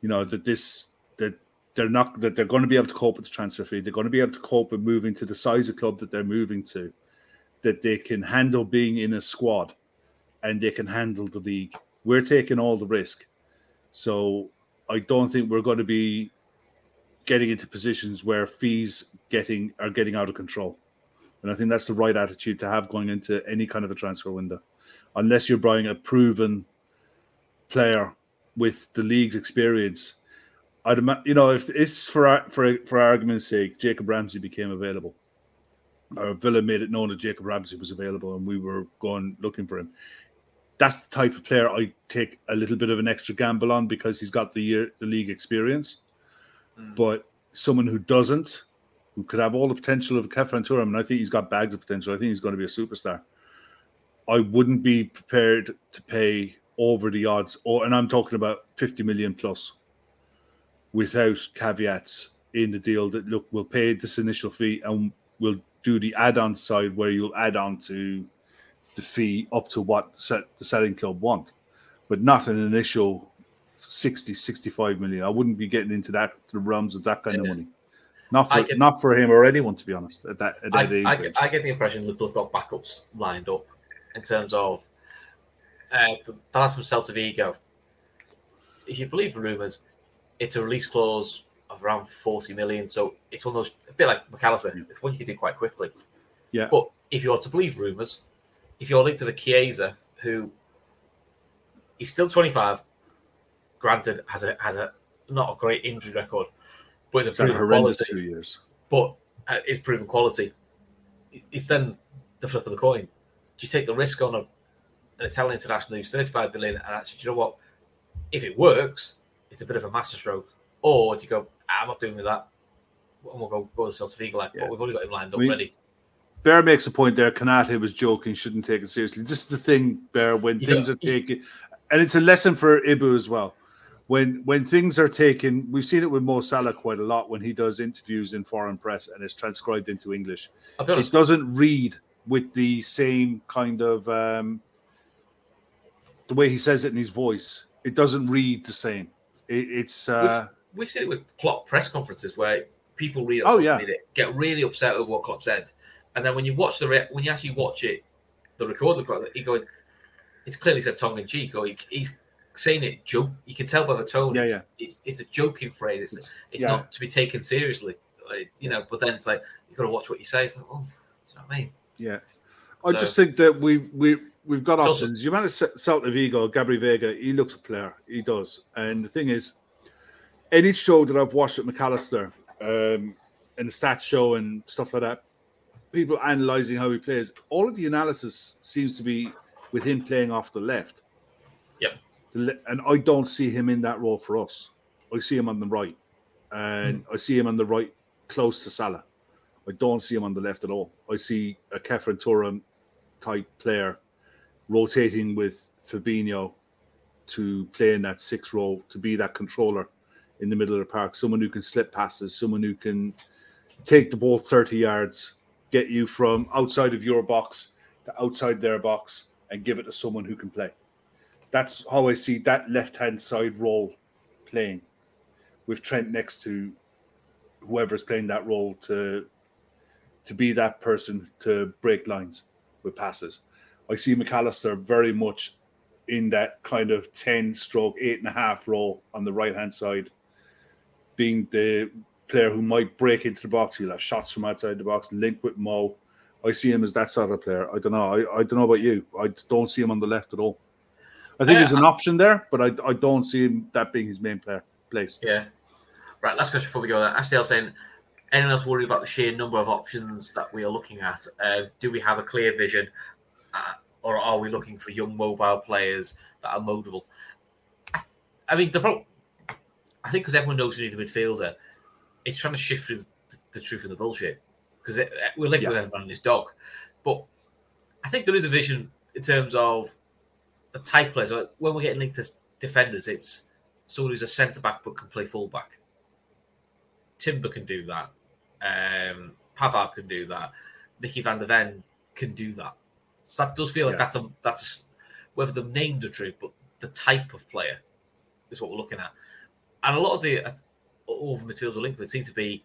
You know that this that they're not that they're going to be able to cope with the transfer fee. They're going to be able to cope with moving to the size of club that they're moving to. That they can handle being in a squad, and they can handle the league. We're taking all the risk, so I don't think we're going to be getting into positions where fees getting are getting out of control. And I think that's the right attitude to have going into any kind of a transfer window, unless you're buying a proven player with the league's experience. I'd imagine, you know if it's for for for argument's sake, Jacob Ramsey became available, or Villa made it known that Jacob Ramsey was available, and we were going looking for him. That's the type of player I take a little bit of an extra gamble on because he's got the year the league experience. Hmm. But someone who doesn't, who could have all the potential of Khéphren Thuram, and I think he's got bags of potential. I think he's going to be a superstar. I wouldn't be prepared to pay over the odds, or and I'm talking about 50 million plus, without caveats in the deal. That look, we'll pay this initial fee and we'll do the add-on side where you'll add on to the fee up to what set the selling club want, but not an initial 60, 65 million. I wouldn't be getting into that the realms of that kind of money. Not for get- not for him or anyone, to be honest. At that, at I, that I, get- I get the impression that they've got backups lined up in terms of uh, the, the last from Celta Vigo. If you believe the rumours, it's a release clause of around 40 million. So it's one of those, a bit like Mac Allister, it's one you can do quite quickly. Yeah. But if you are to believe rumours, if you're linked to the Chiesa, who he's still 25, granted, has a has a not a great injury record, but it's a It's proven horrendous quality two years. but uh, it's proven quality. It's then the flip of the coin. Do you take the risk on a, an Italian international who's 35 million and actually, do you know what? If it works, it's a bit of a masterstroke. Or do you go, "Ah, I'm not doing with that. And we'll go, go to Celta Vigo, like, Yeah. but we've already got him lined up We- ready. Bear makes a point there. Konate was joking, shouldn't take it seriously. This is the thing, Bear, when You things are taken, and it's a lesson for Ibou as well. When when things are taken, we've seen it with Mo Salah quite a lot when he does interviews in foreign press and it's transcribed into English. It doesn't read with the same kind of um, the way he says it in his voice. It doesn't read the same. It, it's uh, we've seen it with Klopp press conferences where people read it Oh, yeah. media, get really upset over what Klopp said, and then when you watch the re- when you actually watch it, the recording, you go, it's clearly said tongue in cheek, or he, he's saying it joke. You can tell by the tone. Yeah, it's, yeah. It's, it's a joking phrase. It's, It's- it's yeah. not to be taken seriously, you know. But then it's like you got to watch what you say. It's like, oh, you know what I mean? Yeah, I just think that we we we've got It's also- options. you manage Celta Vigo, Gabri Veiga. He looks a player. He does. And the thing is, any show that I've watched at Mac Allister, um, and the stats show and stuff like that, people analysing how he plays. All of the analysis seems to be with him playing off the left. Yep. And I don't see him in that role for us. I see him on the right, and I see him on the right, close to Salah. I don't see him on the left at all. I see a Khéphren Thuram type player rotating with Fabinho to play in that six role, to be that controller in the middle of the park, someone who can slip passes, someone who can take the ball 30 yards, get you from outside of your box to outside their box, and give it to someone who can play. That's how I see that left hand side role playing with Trent next to whoever's playing that role to to be that person to break lines with passes. I see Mac Allister very much in that kind of 10 stroke, eight and a half role on the right hand side, being the player who might break into the box. He'll have shots from outside the box, link with Mo. I see him as that sort of player. I don't know. I, I don't know about you. I don't see him on the left at all. I think Yeah, there's an option there, but I, I don't see him that being his main player place. Yeah. Right. Last question before we go. There. Ashley, I was saying, anyone else worried about the sheer number of options that we are looking at? Uh, do we have a clear vision, uh, or are we looking for young mobile players that are moldable? I, I mean, the problem. I think because everyone knows we need a midfielder, it's trying to shift through the, the truth and the bullshit. Because we're linked with Yeah. everyone and his dog, but I think there is a vision in terms of the type players. Like when we're getting linked to defenders, it's someone who's a centre back but can play full back. Timber can do that. Um, Pavard can do that. Micky van de Ven can do that. So that does feel like Yeah. that's a that's a, whether the names are true, but the type of player is what we're looking at. And a lot of the uh, all the midfielders we're linked with seem to be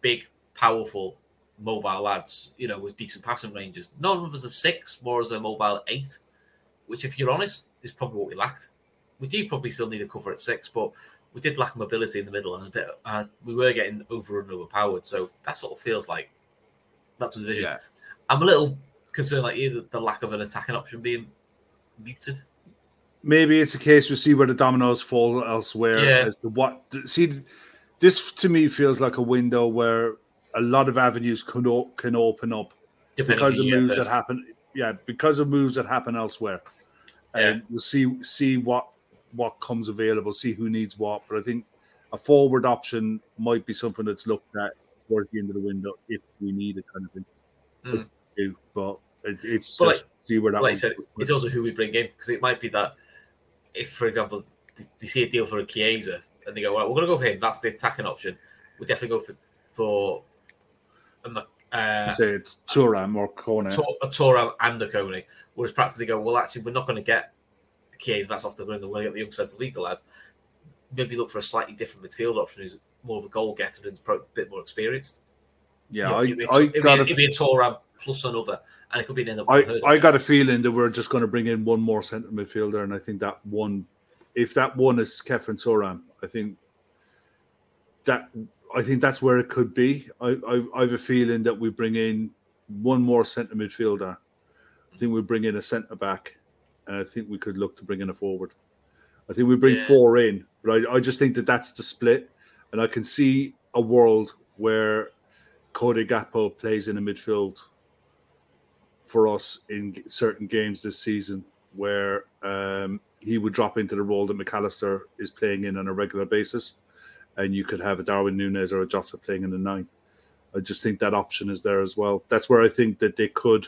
big, powerful, mobile lads, you know, with decent passing ranges. None of us are six, more as a mobile eight, which, if you're honest, is probably what we lacked. We do probably still need a cover at six, but we did lack mobility in the middle and a bit. Uh, we were getting over and overpowered, so that sort of feels like that's what the vision. Yeah. I'm a little concerned, like either the lack of an attacking option being muted. maybe it's a case we see where the dominoes fall elsewhere Yeah. as to what see this to me feels like a window where a lot of avenues can o- can open up Depending because of moves that happen yeah because of moves that happen elsewhere and we'll see see what what comes available see who needs what but i think a forward option might be something that's looked at towards the end of the window if we need it kind of thing Mm. but it, it's But just see where that like I said, it's also who we bring in because it might be that if, for example, they- they see a deal for a Chiesa and they go, "Well, we're going to go for him. That's the attacking option." We definitely go for for a, Mc- uh, say it's Thuram or. Tor- a Thuram and a Koné. Whereas perhaps they go, "Well, actually, we're not going to get Chiesa. That's off the window. We're going to get the young central league lad." Maybe look for a slightly different midfield option who's more of a goal getter and a bit more experienced. Yeah, It'd be- I, I it'd be, got it'd a, be a Thuram plus another, and it could be end up. I, I got a feeling that we're just going to bring in one more centre midfielder, and I think that one, if that one is Khéphren Thuram, I think that I think that's where it could be. I, I, I have a feeling that we bring in one more centre midfielder. I think we bring in a centre back, and I think we could look to bring in a forward. I think we bring Yeah. four in, but I, I just think that that's the split, and I can see a world where Cody Gakpo plays in a midfield for us in certain games this season, where um, he would drop into the role that Mac Allister is playing in on a regular basis, and you could have a Darwin Núñez or a Jota playing in the nine. I just think that option is there as well. That's where I think that they could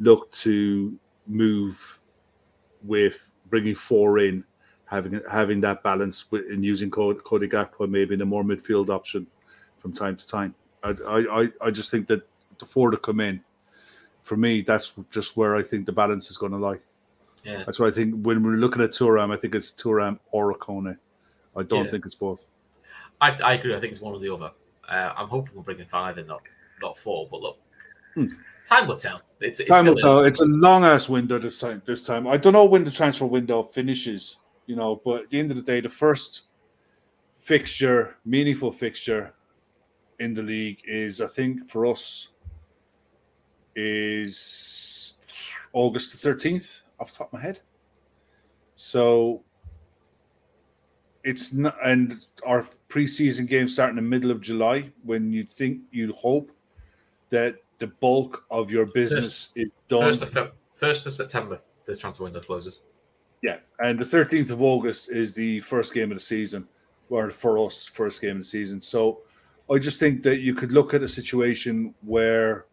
look to move with bringing four in, having having that balance with, in using Cody Gakpo maybe in a more midfield option from time to time. I, I, I- just think that the four to come in, for me, that's just where I think the balance is going to lie. yeah. That's why I think when we're looking at Thuram, I think it's Thuram or Okone. I don't Yeah. think it's both. I, I agree. I think it's one or the other. Uh, I'm hoping we're bringing five and not not four. But look, time will tell. It's, it's Hmm. Time will tell. It's a long ass window this time. This time, I don't know when the transfer window finishes. You know, but at the end of the day, the first fixture, meaningful fixture in the league is, I think, for us, is August the thirteenth, off the top of my head. So it's not, and our preseason games starting in the middle of July. When you think you'd hope that the bulk of your business is done. first of first of September. The transfer window closes. Yeah, and the thirteenth of August is the first game of the season, or for us, first game of the season. So, I just think that you could look at a situation where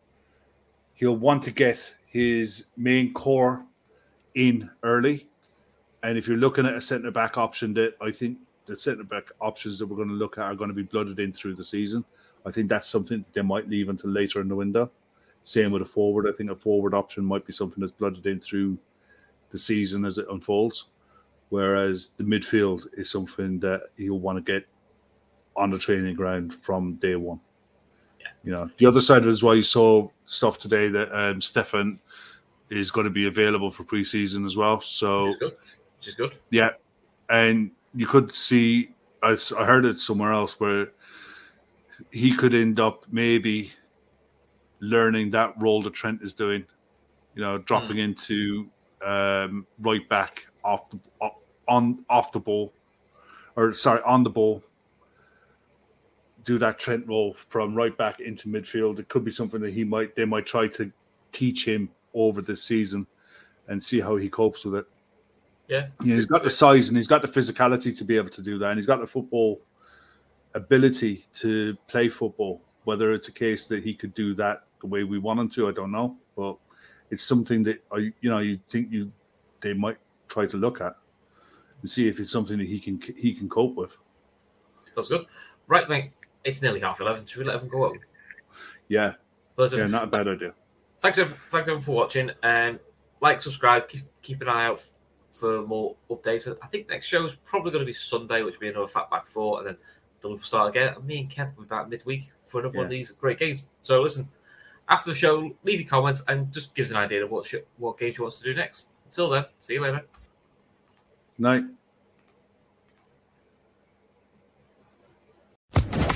he'll want to get his main core in early, and if you're looking at a centre back option, that I think the centre back options that we're going to look at are going to be blooded in through the season. I think that's something that they might leave until later in the window. Same with a forward. I think a forward option might be something that's blooded in through the season as it unfolds. Whereas the midfield is something that he'll want to get on the training ground from day one. Yeah. You know, the other side of it is why you saw stuff today that um, Stefan is going to be available for preseason as well. So Which good. Which is good. yeah, and you could see. I heard it somewhere else where he could end up maybe learning that role that Trent is doing. You know, dropping into um, right back off the o- on off the ball, or sorry, on the ball. Do that Trent role from right back into midfield. It could be something that he might they might try to teach him over this season, and see how he copes with it. Yeah. He's got the size and he's got the physicality to be able to do that, and he's got the football ability to play football. Whether it's a case that he could do that the way we want him to, I don't know, but it's something that I, you know, you think you they might try to look at and see if it's something that he can he can cope with. Sounds good. Right, mate. It's nearly half eleven. Should we let everyone go home? Yeah, Listen, yeah, not a bad idea. thanks everyone, thanks everyone for watching. Um, like, subscribe, keep, keep an eye out for more updates. I think next show is probably going to be Sunday, which will be another Fatback Four, and then the loop will start again. And me and Kev will be back midweek for another one of these great games. So listen, after the show, leave your comments and just give us an idea of what sh- what games you want us to do next. Until then, see you later. Night.